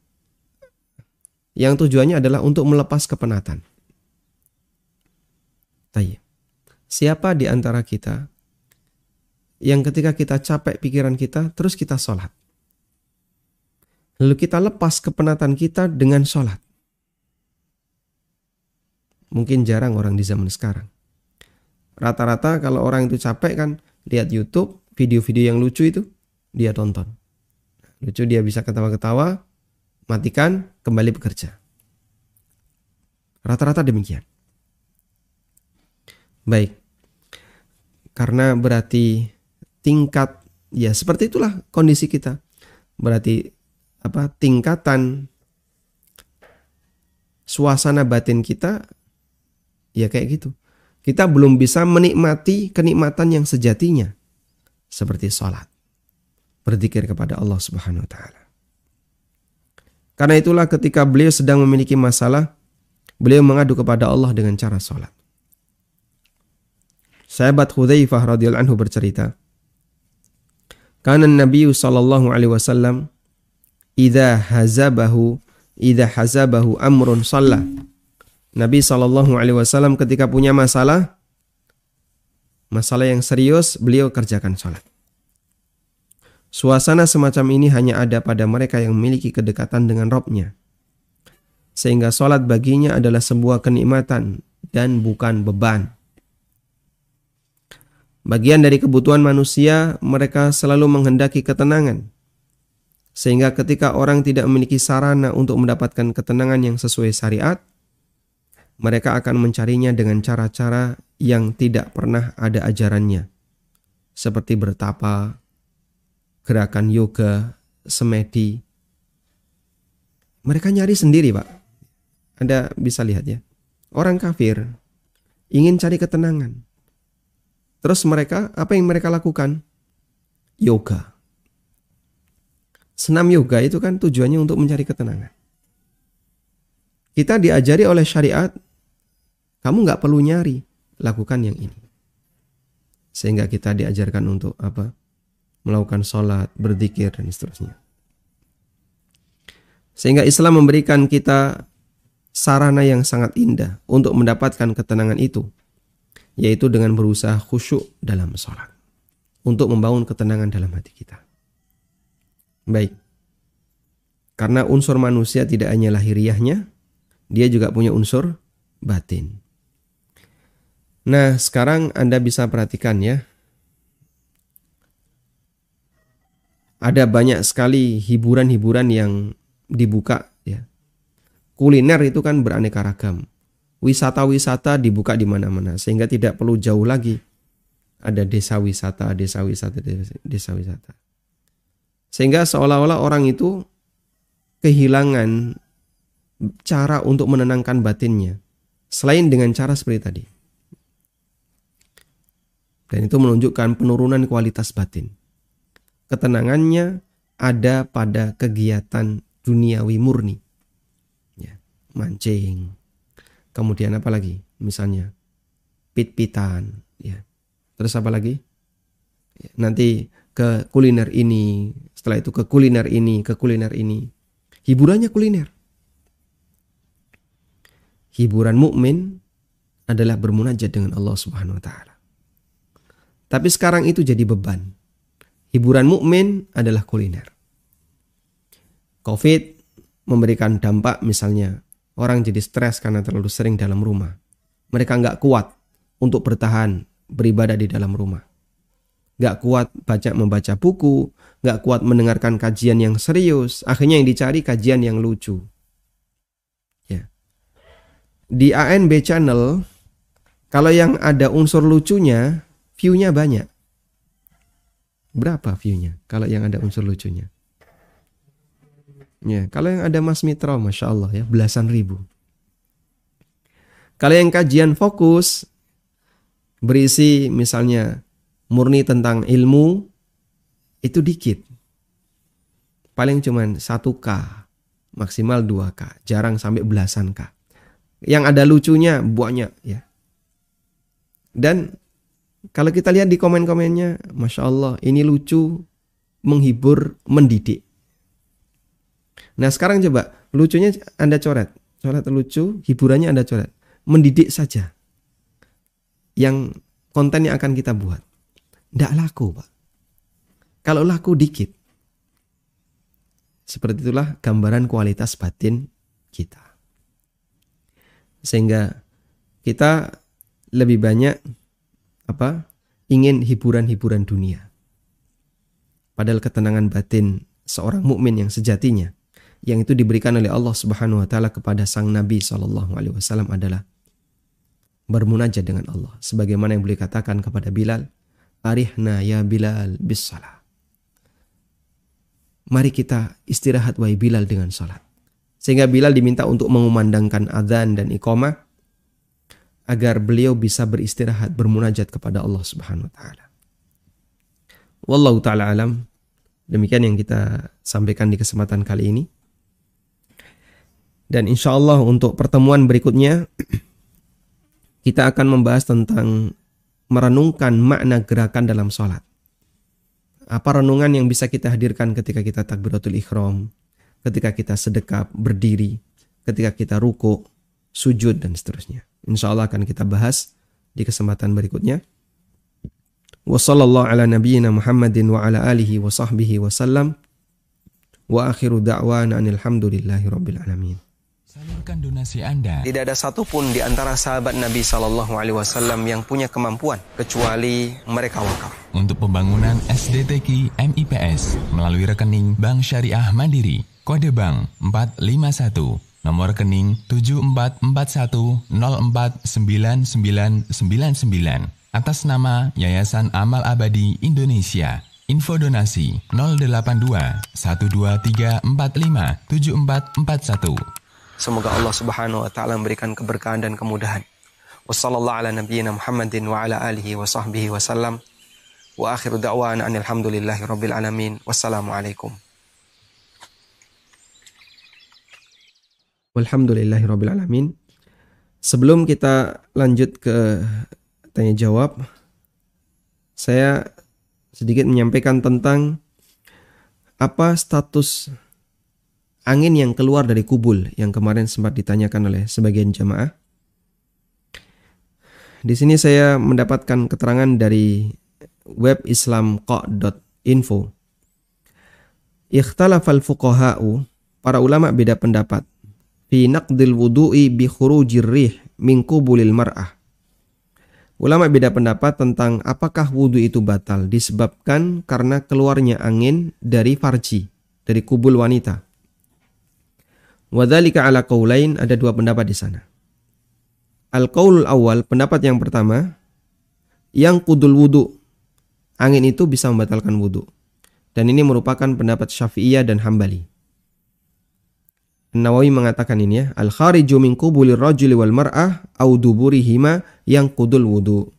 yang tujuannya adalah untuk melepas kepenatan. Tayyip. Siapa di antara kita yang ketika kita capek pikiran kita, terus kita sholat. Lalu kita lepas kepenatan kita dengan sholat. Mungkin jarang orang di zaman sekarang. Rata-rata kalau orang itu capek kan, lihat YouTube, video-video yang lucu itu, dia tonton. Lucu dia bisa ketawa-ketawa, matikan, kembali bekerja. Rata-rata demikian. Baik. Karena berarti tingkat ya seperti itulah kondisi kita. Berarti apa tingkatan suasana batin kita ya kayak gitu. Kita belum bisa menikmati kenikmatan yang sejatinya seperti sholat, berzikir kepada Allah Subhanahu wa taala. Karena itulah ketika beliau sedang memiliki masalah, beliau mengadu kepada Allah dengan cara sholat. Sahabat Hudzaifah radhiyallahu anhu bercerita, karena Nabi sallallahu alaihi wasallam idza hazabahu idza hazabahu amrun shalla. Nabi sallallahu alaihi wasallam ketika punya masalah masalah yang serius, beliau kerjakan sholat. Suasana semacam ini hanya ada pada mereka yang memiliki kedekatan dengan Robnya. Sehingga sholat baginya adalah sebuah kenikmatan dan bukan beban. Bagian dari kebutuhan manusia, mereka selalu menghendaki ketenangan. Sehingga ketika orang tidak memiliki sarana untuk mendapatkan ketenangan yang sesuai syariat, mereka akan mencarinya dengan cara-cara yang tidak pernah ada ajarannya. Seperti bertapa, gerakan yoga, semedi. Mereka nyari sendiri, Pak. Anda bisa lihat ya. Orang kafir ingin cari ketenangan. Terus mereka, apa yang mereka lakukan? Yoga. Senam yoga itu kan tujuannya untuk mencari ketenangan. Kita diajari oleh syariat, kamu nggak perlu nyari, lakukan yang ini. Sehingga kita diajarkan untuk apa? Melakukan sholat, berzikir dan seterusnya. Sehingga Islam memberikan kita sarana yang sangat indah untuk mendapatkan ketenangan itu, yaitu dengan berusaha khusyuk dalam sholat, untuk membangun ketenangan dalam hati kita. Baik, karena unsur manusia tidak hanya lahiriahnya, dia juga punya unsur batin. Nah, sekarang Anda bisa perhatikan ya, ada banyak sekali hiburan-hiburan yang dibuka ya. Kuliner itu kan beraneka ragam. Wisata-wisata dibuka di mana-mana sehingga tidak perlu jauh lagi. Ada desa wisata, desa wisata, desa wisata. Sehingga seolah-olah orang itu kehilangan cara untuk menenangkan batinnya selain dengan cara seperti tadi. Dan itu menunjukkan penurunan kualitas batin ketenangannya ada pada kegiatan duniawi murni. Ya, mancing. Kemudian apa lagi? Misalnya pit-pitan, ya. Terus apa lagi? Ya, nanti ke kuliner ini, setelah itu ke kuliner ini, ke kuliner ini. Hiburannya kuliner. Hiburan mukmin adalah bermunajat dengan Allah Subhanahu wa taala. Tapi sekarang itu jadi beban hiburan mukmin adalah kuliner. Covid memberikan dampak misalnya orang jadi stres karena terlalu sering dalam rumah. Mereka nggak kuat untuk bertahan beribadah di dalam rumah. Nggak kuat baca membaca buku, nggak kuat mendengarkan kajian yang serius. Akhirnya yang dicari kajian yang lucu. Ya. Di ANB channel, kalau yang ada unsur lucunya, view-nya banyak. Berapa view-nya kalau yang ada unsur lucunya? Ya, kalau yang ada Mas Mitra, Masya Allah ya, belasan ribu. Kalau yang kajian fokus, berisi misalnya murni tentang ilmu, itu dikit. Paling cuman 1K, maksimal 2K, jarang sampai belasan K. Yang ada lucunya banyak ya. Dan kalau kita lihat di komen-komennya, Masya Allah, ini lucu, menghibur, mendidik. Nah sekarang coba, lucunya Anda coret. Coret lucu, hiburannya Anda coret. Mendidik saja. Yang konten yang akan kita buat. Tidak laku Pak. Kalau laku dikit. Seperti itulah gambaran kualitas batin kita. Sehingga kita lebih banyak apa ingin hiburan-hiburan dunia. Padahal ketenangan batin seorang mukmin yang sejatinya yang itu diberikan oleh Allah Subhanahu wa taala kepada sang Nabi sallallahu alaihi wasallam adalah bermunajat dengan Allah. Sebagaimana yang beliau katakan kepada Bilal, Arihna ya Bilal bis salah. Mari kita istirahat wahai Bilal dengan salat. Sehingga Bilal diminta untuk mengumandangkan adzan dan iqamah agar beliau bisa beristirahat bermunajat kepada Allah Subhanahu wa taala. Wallahu taala alam. Demikian yang kita sampaikan di kesempatan kali ini. Dan insya Allah untuk pertemuan berikutnya kita akan membahas tentang merenungkan makna gerakan dalam sholat. Apa renungan yang bisa kita hadirkan ketika kita takbiratul ikhram, ketika kita sedekap, berdiri, ketika kita ruku, sujud, dan seterusnya. Insya Allah akan kita bahas di kesempatan berikutnya. Wassallallahu ala nabiyyina Muhammadin wa ala alihi wa sahbihi wa sallam. Wa akhiru da'wana anilhamdulillahi rabbil alamin. Salurkan donasi Anda. Tidak ada satupun di antara sahabat Nabi Shallallahu Alaihi Wasallam yang punya kemampuan kecuali mereka wakaf. Untuk pembangunan SDTK MIPS melalui rekening Bank Syariah Mandiri, kode bank 451, nomor rekening 7441049999 atas nama Yayasan Amal Abadi Indonesia. Info donasi 082 12345 7441. Semoga Allah Subhanahu wa taala memberikan keberkahan dan kemudahan. Wassallallahu ala nabiyyina Muhammadin wa ala alihi wa rabbil alamin. Wassalamualaikum. Walhamdulillahi rabbil alamin. Sebelum kita lanjut ke tanya jawab, saya sedikit menyampaikan tentang apa status angin yang keluar dari kubul yang kemarin sempat ditanyakan oleh sebagian jamaah. Di sini saya mendapatkan keterangan dari web islamqa.info. Ikhtalafal fuqaha'u, para ulama beda pendapat. Fi naqdil wudu'i bi khurujir rih min kubulil mar'ah. Ulama beda pendapat tentang apakah wudhu itu batal disebabkan karena keluarnya angin dari farji, dari kubul wanita. Wadhalika ala qaulain ada dua pendapat di sana. Al-qaulul awal, pendapat yang pertama, yang kudul wudu. Angin itu bisa membatalkan wudu. Dan ini merupakan pendapat Syafi'iyah dan Hambali. Nawawi mengatakan ini ya, al-khariju min qubulir rajuli wal mar'ah au duburihima yang kudul wudu.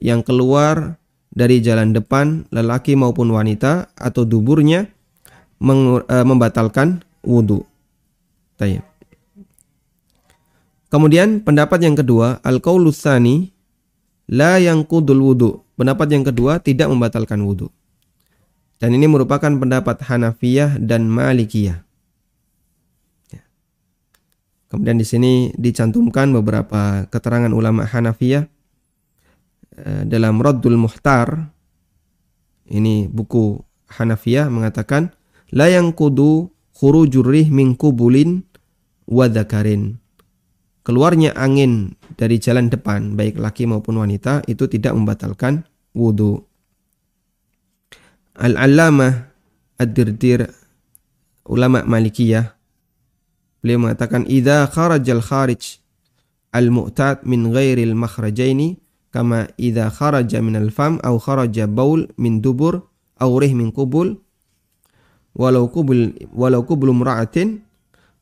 Yang keluar dari jalan depan lelaki maupun wanita atau duburnya eh, membatalkan wudu. Tayyib. Kemudian pendapat yang kedua, al-qaulu tsani la yang kudul wudu. Pendapat yang kedua tidak membatalkan wudu. Dan ini merupakan pendapat Hanafiyah dan Malikiyah. Kemudian di sini dicantumkan beberapa keterangan ulama Hanafiyah eh, dalam Raddul Muhtar. Ini buku Hanafiyah mengatakan la yang kudu khurujur rih min kubulin wadakarin. Keluarnya angin dari jalan depan, baik laki maupun wanita, itu tidak membatalkan wudhu. Al-Allamah Ad-Dirdir, ulama Malikiyah, beliau mengatakan, Idza kharajal kharij al-mu'tad min ghairil makhrajaini, kama idza kharaja min al-fam, au kharaja baul min dubur, au rih min kubul, walau kubul walau kubul mura'atin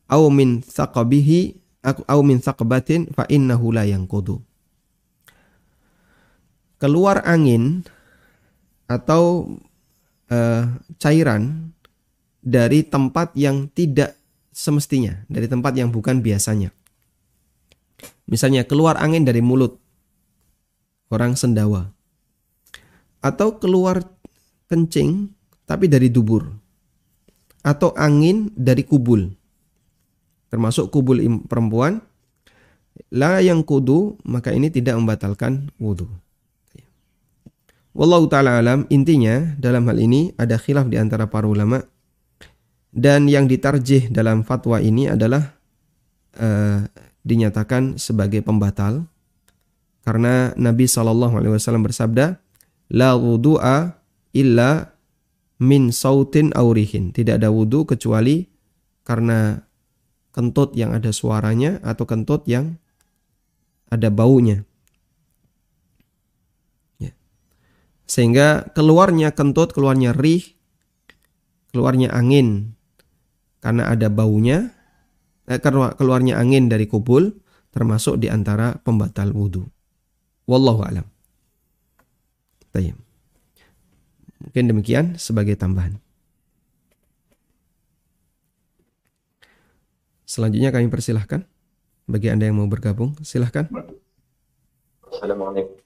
au min saqabihi au min saqabatin fa innahu la yanqudu. Keluar angin atau uh, cairan dari tempat yang tidak semestinya, dari tempat yang bukan biasanya. Misalnya keluar angin dari mulut orang sendawa atau keluar kencing tapi dari dubur atau angin dari kubul. Termasuk kubul perempuan. La yang kudu, maka ini tidak membatalkan wudhu. Wallahu ta'ala alam, intinya dalam hal ini ada khilaf di antara para ulama dan yang ditarjih dalam fatwa ini adalah uh, dinyatakan sebagai pembatal. Karena Nabi Shallallahu Alaihi Wasallam bersabda la wudu'a illa min sautin aurihin tidak ada wudu kecuali karena kentut yang ada suaranya atau kentut yang ada baunya. Ya. Sehingga keluarnya kentut, keluarnya rih, keluarnya angin karena ada baunya, eh, keluarnya angin dari kubul termasuk di antara pembatal wudhu. Wallahu alam. Mungkin demikian sebagai tambahan. Selanjutnya kami persilahkan bagi Anda yang mau bergabung, silahkan. Assalamualaikum.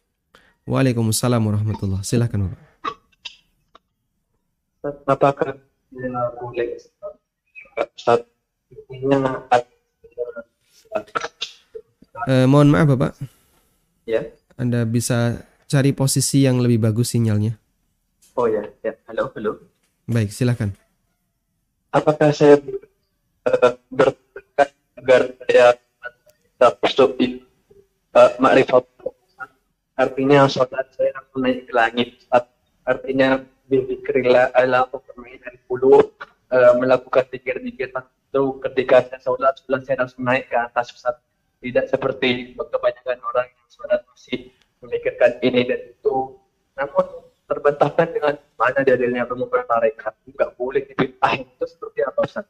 Waalaikumsalam warahmatullah. Silahkan Bapak. Apakah boleh Ustaz eh, mohon maaf Bapak. Ya. Anda bisa cari posisi yang lebih bagus sinyalnya. Oh ya, ya. Halo, halo. Baik, silahkan. Apakah saya uh, agar saya tak masuk di uh, makrifat artinya sholat saya langsung naik ke langit artinya berzikirlah ala bermain dari bulu uh, melakukan zikir-zikir itu ketika saya sholat sholat saya langsung naik ke atas Ustaz tidak seperti kebanyakan orang yang sholat masih memikirkan ini dan itu namun terbantahkan dengan mana dalilnya pemukulan tarekat nggak boleh dibitahin itu seperti apa Ustaz?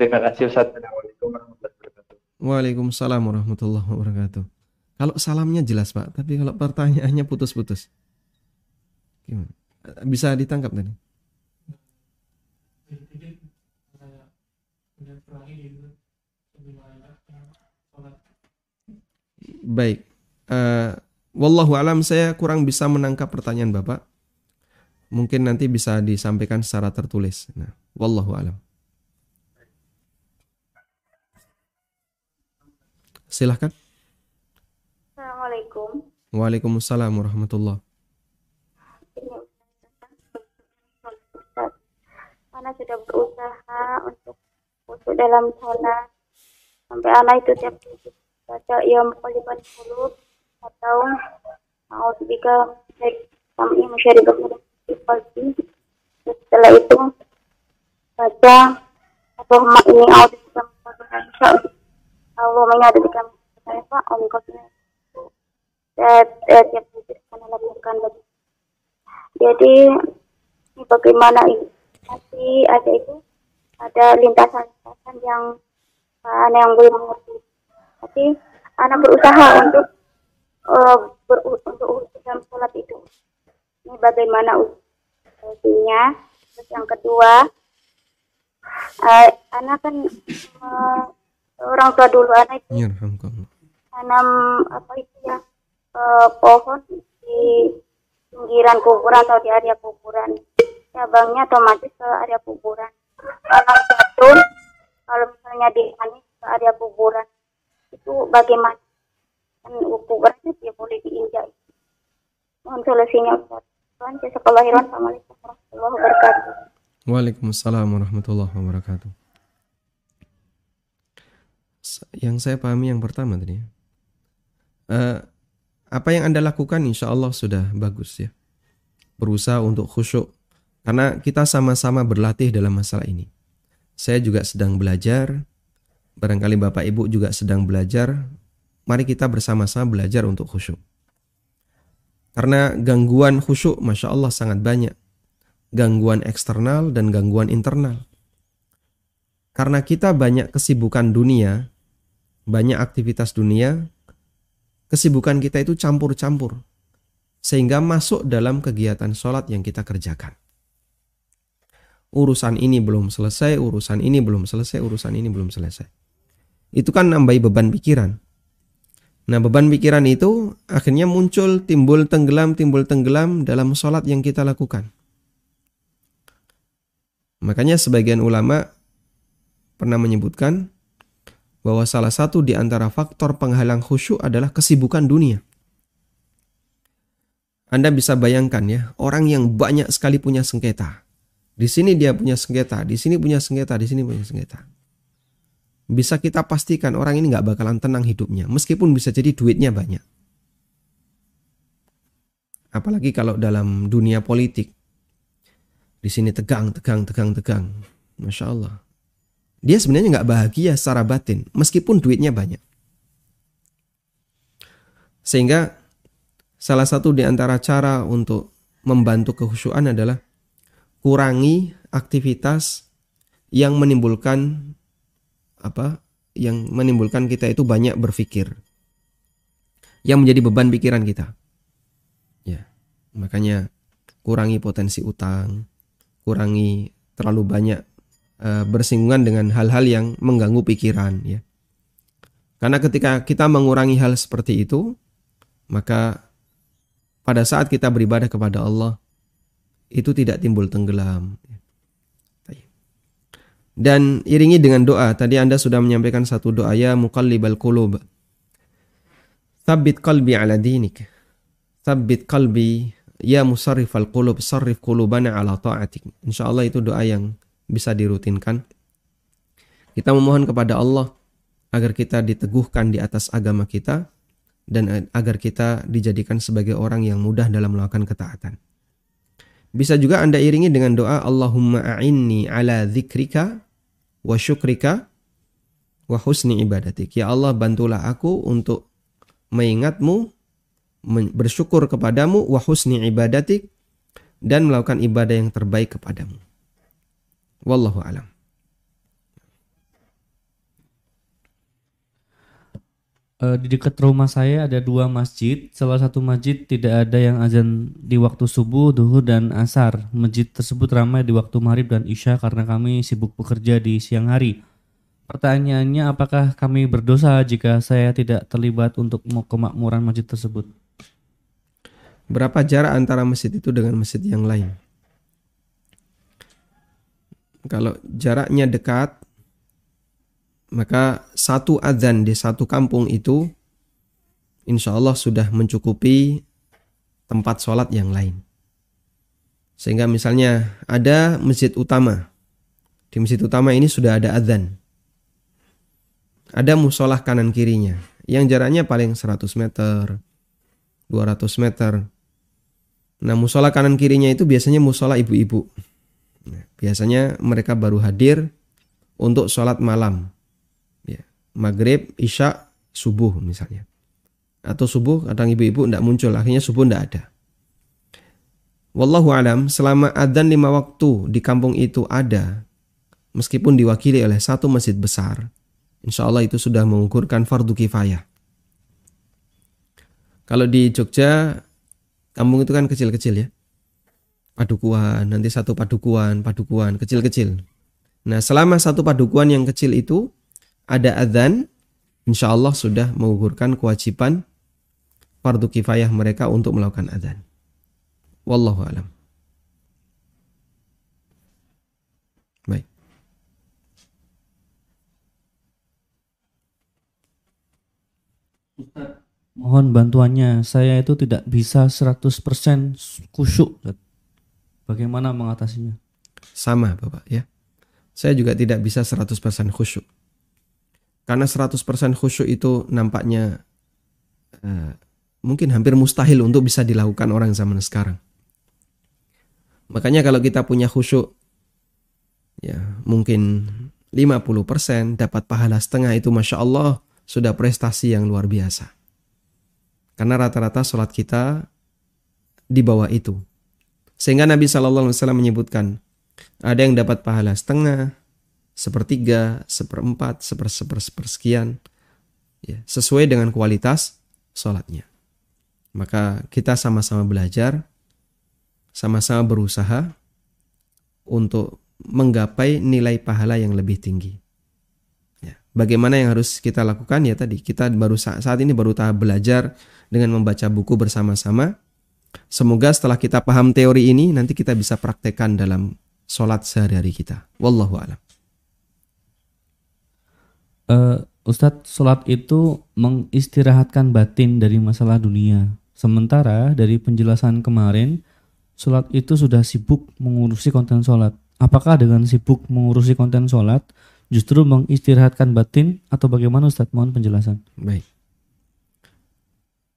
Terima kasih Ustaz. Assalamualaikum warahmatullahi wabarakatuh. Waalaikumsalam warahmatullahi wabarakatuh. Kalau salamnya jelas Pak, tapi kalau pertanyaannya putus-putus. Bisa ditangkap tadi? Baik. Uh, Wallahu alam saya kurang bisa menangkap pertanyaan Bapak. Mungkin nanti bisa disampaikan secara tertulis. Nah, wallahu alam. Silahkan. Assalamualaikum. Waalaikumsalam warahmatullah. Anak sudah berusaha untuk masuk dalam sholat sampai anak itu tiap baca ia mukallibal qulub atau a'udzubika baik kami masyari qalbi setelah itu baca a'udzubika Allahumma ini ada di kami Pak engkau tiap tiap karena lakukan. Jadi bagaimana ini masih ada itu ada lintasan-lintasan yang anak yang belum mengerti tapi anak berusaha untuk uh, ber, untuk dalam sholat itu. Ini bagaimana usianya. Terus yang kedua, uh, anak kan uh, orang tua dulu anak itu ya, tanam apa itu ya uh, pohon di pinggiran kuburan atau di area kuburan. Cabangnya otomatis ke area kuburan. Anak jatuh kalau misalnya di ke area kuburan itu bagaimana? kan ukurannya dia boleh diinjak. Mohon solusinya Ustaz. Tuhan jazakallah Assalamualaikum warahmatullahi wabarakatuh Waalaikumsalam warahmatullahi wabarakatuh. Yang saya pahami yang pertama tadi uh, apa yang anda lakukan insya Allah sudah bagus ya. Berusaha untuk khusyuk karena kita sama-sama berlatih dalam masalah ini saya juga sedang belajar barangkali bapak ibu juga sedang belajar mari kita bersama-sama belajar untuk khusyuk. Karena gangguan khusyuk, masya Allah sangat banyak. Gangguan eksternal dan gangguan internal. Karena kita banyak kesibukan dunia, banyak aktivitas dunia, kesibukan kita itu campur-campur. Sehingga masuk dalam kegiatan sholat yang kita kerjakan. Urusan ini belum selesai, urusan ini belum selesai, urusan ini belum selesai. Itu kan nambahi beban pikiran. Nah beban pikiran itu akhirnya muncul timbul tenggelam timbul tenggelam dalam sholat yang kita lakukan. Makanya sebagian ulama pernah menyebutkan bahwa salah satu di antara faktor penghalang khusyuk adalah kesibukan dunia. Anda bisa bayangkan ya, orang yang banyak sekali punya sengketa. Di sini dia punya sengketa, di sini punya sengketa, di sini punya sengketa bisa kita pastikan orang ini nggak bakalan tenang hidupnya, meskipun bisa jadi duitnya banyak. Apalagi kalau dalam dunia politik, di sini tegang, tegang, tegang, tegang, masya Allah. Dia sebenarnya nggak bahagia secara batin, meskipun duitnya banyak. Sehingga salah satu di antara cara untuk membantu kehusuan adalah kurangi aktivitas yang menimbulkan apa? Yang menimbulkan kita itu banyak berpikir. Yang menjadi beban pikiran kita. Ya. Makanya kurangi potensi utang, kurangi terlalu banyak uh, bersinggungan dengan hal-hal yang mengganggu pikiran ya. Karena ketika kita mengurangi hal seperti itu, maka pada saat kita beribadah kepada Allah itu tidak timbul tenggelam. Dan iringi dengan doa. Tadi Anda sudah menyampaikan satu doa ya muqallibal qulub. Thabbit qalbi ala dinik. Thabbit qalbi ya musarrifal qulub sarrif qulubana ala ta'atik. Insyaallah itu doa yang bisa dirutinkan. Kita memohon kepada Allah agar kita diteguhkan di atas agama kita dan agar kita dijadikan sebagai orang yang mudah dalam melakukan ketaatan. Bisa juga Anda iringi dengan doa Allahumma a'inni ala dzikrika wa syukrika wa husni ibadatik. Ya Allah bantulah aku untuk mengingatmu, bersyukur kepadamu, wa husni ibadatik, dan melakukan ibadah yang terbaik kepadamu. Wallahu alam. Eh, di dekat rumah saya ada dua masjid. Salah satu masjid tidak ada yang azan di waktu subuh, duhur, dan asar. Masjid tersebut ramai di waktu maghrib dan isya karena kami sibuk bekerja di siang hari. Pertanyaannya, apakah kami berdosa jika saya tidak terlibat untuk kemakmuran masjid tersebut? Berapa jarak antara masjid itu dengan masjid yang lain? Kalau jaraknya dekat, maka satu adzan di satu kampung itu insya Allah sudah mencukupi tempat sholat yang lain. Sehingga misalnya ada masjid utama. Di masjid utama ini sudah ada adzan. Ada musolah kanan kirinya. Yang jaraknya paling 100 meter, 200 meter. Nah musola kanan kirinya itu biasanya musola ibu-ibu. Nah, biasanya mereka baru hadir untuk sholat malam maghrib, isya, subuh misalnya. Atau subuh kadang ibu-ibu tidak muncul, akhirnya subuh tidak ada. Wallahu alam, selama adzan lima waktu di kampung itu ada, meskipun diwakili oleh satu masjid besar, insya Allah itu sudah mengukurkan fardu kifayah. Kalau di Jogja, kampung itu kan kecil-kecil ya. Padukuan, nanti satu padukuan, padukuan, kecil-kecil. Nah selama satu padukuan yang kecil itu, ada adzan, insya Allah sudah mengukurkan kewajiban fardu kifayah mereka untuk melakukan adzan. Wallahu alam. Baik. mohon bantuannya. Saya itu tidak bisa 100% khusyuk. Bagaimana mengatasinya? Sama Bapak ya. Saya juga tidak bisa 100% khusyuk. Karena 100% khusyuk itu nampaknya uh, mungkin hampir mustahil untuk bisa dilakukan orang zaman sekarang. Makanya kalau kita punya khusyuk ya mungkin 50% dapat pahala setengah itu Masya Allah sudah prestasi yang luar biasa. Karena rata-rata sholat kita di bawah itu. Sehingga Nabi SAW menyebutkan ada yang dapat pahala setengah, sepertiga, seperempat, seper, seper, sepersekian, ya, sesuai dengan kualitas sholatnya. Maka kita sama-sama belajar, sama-sama berusaha untuk menggapai nilai pahala yang lebih tinggi. Ya. Bagaimana yang harus kita lakukan ya tadi kita baru saat, saat ini baru tahap belajar dengan membaca buku bersama-sama. Semoga setelah kita paham teori ini nanti kita bisa praktekkan dalam sholat sehari-hari kita. Wallahu a'lam uh, Ustadz, sholat itu mengistirahatkan batin dari masalah dunia. Sementara dari penjelasan kemarin, sholat itu sudah sibuk mengurusi konten sholat. Apakah dengan sibuk mengurusi konten sholat justru mengistirahatkan batin atau bagaimana Ustadz? Mohon penjelasan. Baik.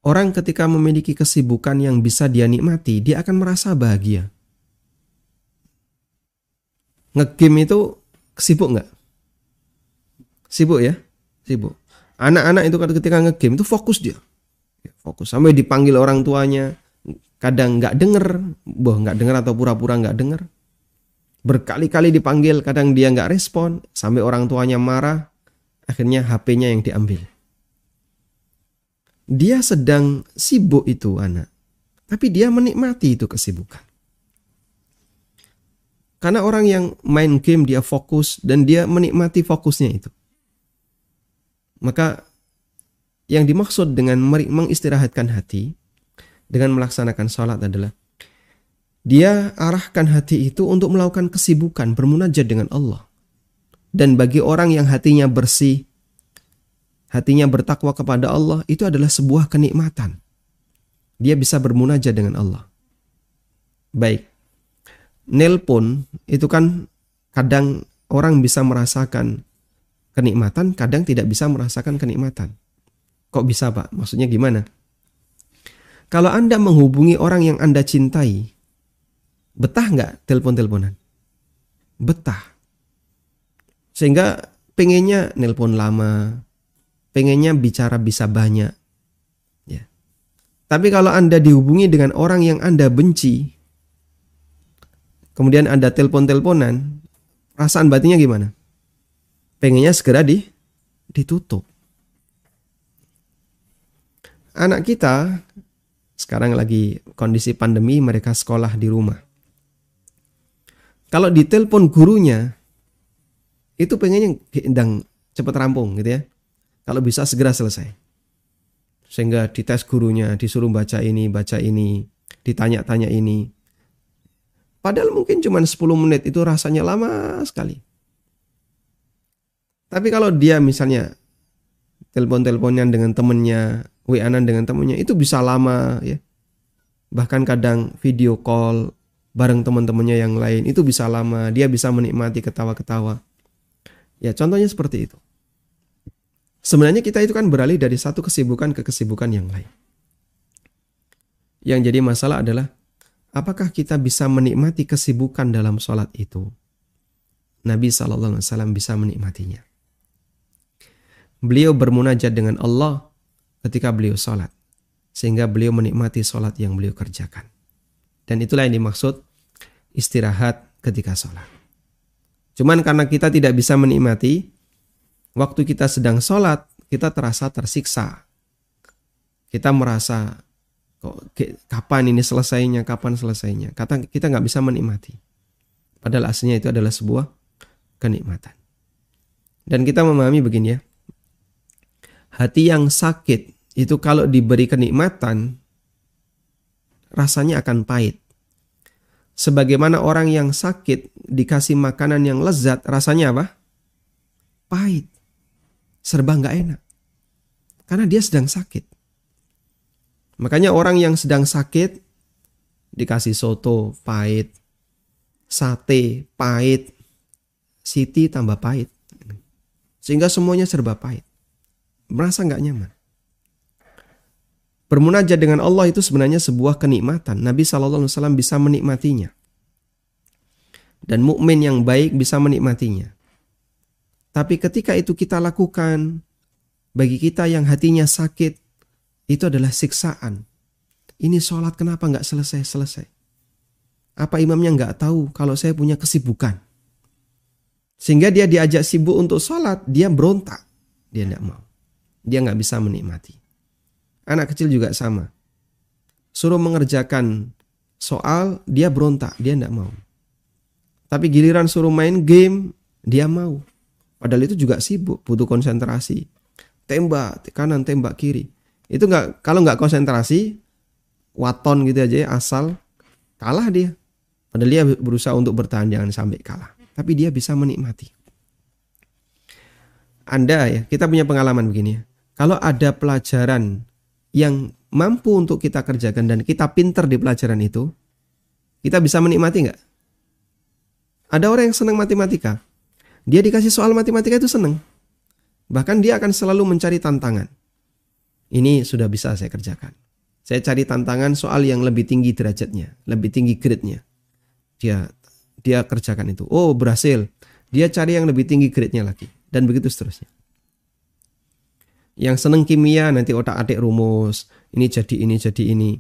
Orang ketika memiliki kesibukan yang bisa dia nikmati, dia akan merasa bahagia. Ngegame itu sibuk nggak? Sibuk ya? Sibuk. Anak-anak itu ketika ngegame itu fokus dia. fokus sampai dipanggil orang tuanya kadang nggak denger boh nggak denger atau pura-pura nggak denger berkali-kali dipanggil kadang dia nggak respon sampai orang tuanya marah akhirnya HP-nya yang diambil dia sedang sibuk itu anak tapi dia menikmati itu kesibukan karena orang yang main game dia fokus dan dia menikmati fokusnya itu. Maka yang dimaksud dengan mengistirahatkan hati dengan melaksanakan sholat adalah dia arahkan hati itu untuk melakukan kesibukan bermunajat dengan Allah. Dan bagi orang yang hatinya bersih, hatinya bertakwa kepada Allah, itu adalah sebuah kenikmatan. Dia bisa bermunajat dengan Allah. Baik, nelpon itu kan kadang orang bisa merasakan kenikmatan, kadang tidak bisa merasakan kenikmatan. Kok bisa Pak? Maksudnya gimana? Kalau Anda menghubungi orang yang Anda cintai, betah nggak telepon-teleponan? Betah. Sehingga pengennya nelpon lama, pengennya bicara bisa banyak. Ya. Tapi kalau Anda dihubungi dengan orang yang Anda benci, kemudian ada telepon-teleponan, perasaan batinnya gimana? Pengennya segera di ditutup. Anak kita sekarang lagi kondisi pandemi mereka sekolah di rumah. Kalau ditelepon gurunya itu pengennya gendang cepat rampung gitu ya. Kalau bisa segera selesai. Sehingga dites gurunya, disuruh baca ini, baca ini, ditanya-tanya ini. Padahal mungkin cuma 10 menit itu rasanya lama sekali. Tapi kalau dia misalnya telepon-teleponan dengan temennya, wa dengan temennya, itu bisa lama ya. Bahkan kadang video call bareng teman-temannya yang lain, itu bisa lama. Dia bisa menikmati ketawa-ketawa. Ya contohnya seperti itu. Sebenarnya kita itu kan beralih dari satu kesibukan ke kesibukan yang lain. Yang jadi masalah adalah apakah kita bisa menikmati kesibukan dalam sholat itu? Nabi SAW bisa menikmatinya. Beliau bermunajat dengan Allah ketika beliau sholat. Sehingga beliau menikmati sholat yang beliau kerjakan. Dan itulah yang dimaksud istirahat ketika sholat. Cuman karena kita tidak bisa menikmati, waktu kita sedang sholat, kita terasa tersiksa. Kita merasa kok kapan ini selesainya kapan selesainya kata kita nggak bisa menikmati padahal aslinya itu adalah sebuah kenikmatan dan kita memahami begini ya hati yang sakit itu kalau diberi kenikmatan rasanya akan pahit. Sebagaimana orang yang sakit dikasih makanan yang lezat rasanya apa? Pahit. Serba nggak enak. Karena dia sedang sakit. Makanya orang yang sedang sakit dikasih soto pahit, sate pahit, siti tambah pahit. Sehingga semuanya serba pahit. Merasa nggak nyaman. Bermunajat dengan Allah itu sebenarnya sebuah kenikmatan. Nabi SAW bisa menikmatinya. Dan mukmin yang baik bisa menikmatinya. Tapi ketika itu kita lakukan, bagi kita yang hatinya sakit, itu adalah siksaan. Ini sholat kenapa nggak selesai-selesai? Apa imamnya nggak tahu kalau saya punya kesibukan? Sehingga dia diajak sibuk untuk sholat, dia berontak. Dia nggak mau. Dia nggak bisa menikmati. Anak kecil juga sama. Suruh mengerjakan soal, dia berontak, dia nggak mau. Tapi giliran suruh main game, dia mau. Padahal itu juga sibuk, butuh konsentrasi. Tembak kanan, tembak kiri. Itu nggak kalau nggak konsentrasi, waton gitu aja ya, asal kalah dia. Padahal dia berusaha untuk bertahan jangan sampai kalah. Tapi dia bisa menikmati. Anda ya, kita punya pengalaman begini ya. Kalau ada pelajaran yang mampu untuk kita kerjakan dan kita pinter di pelajaran itu, kita bisa menikmati nggak? Ada orang yang senang matematika. Dia dikasih soal matematika itu senang. Bahkan dia akan selalu mencari tantangan. Ini sudah bisa saya kerjakan. Saya cari tantangan soal yang lebih tinggi derajatnya, lebih tinggi grade-nya. Dia dia kerjakan itu. Oh, berhasil. Dia cari yang lebih tinggi grade-nya lagi dan begitu seterusnya. Yang seneng kimia nanti otak-atik rumus, ini jadi ini jadi ini.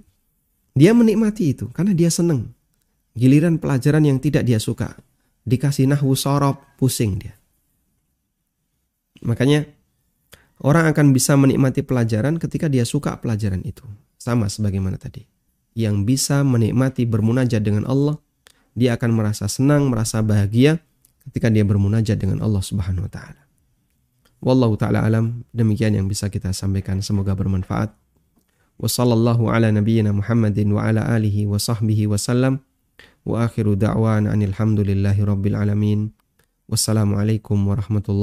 Dia menikmati itu karena dia seneng. Giliran pelajaran yang tidak dia suka, dikasih nahwu sorop, pusing dia. Makanya orang akan bisa menikmati pelajaran ketika dia suka pelajaran itu. Sama sebagaimana tadi. Yang bisa menikmati bermunajat dengan Allah, dia akan merasa senang, merasa bahagia ketika dia bermunajat dengan Allah Subhanahu wa taala. Wallahu taala alam, demikian yang bisa kita sampaikan semoga bermanfaat. Wassallallahu ala nabiyyina Muhammadin wa ala alihi wa sahbihi wasallam. Wa akhiru da'wana anil hamdulillahi rabbil alamin. Wassalamualaikum warahmatullahi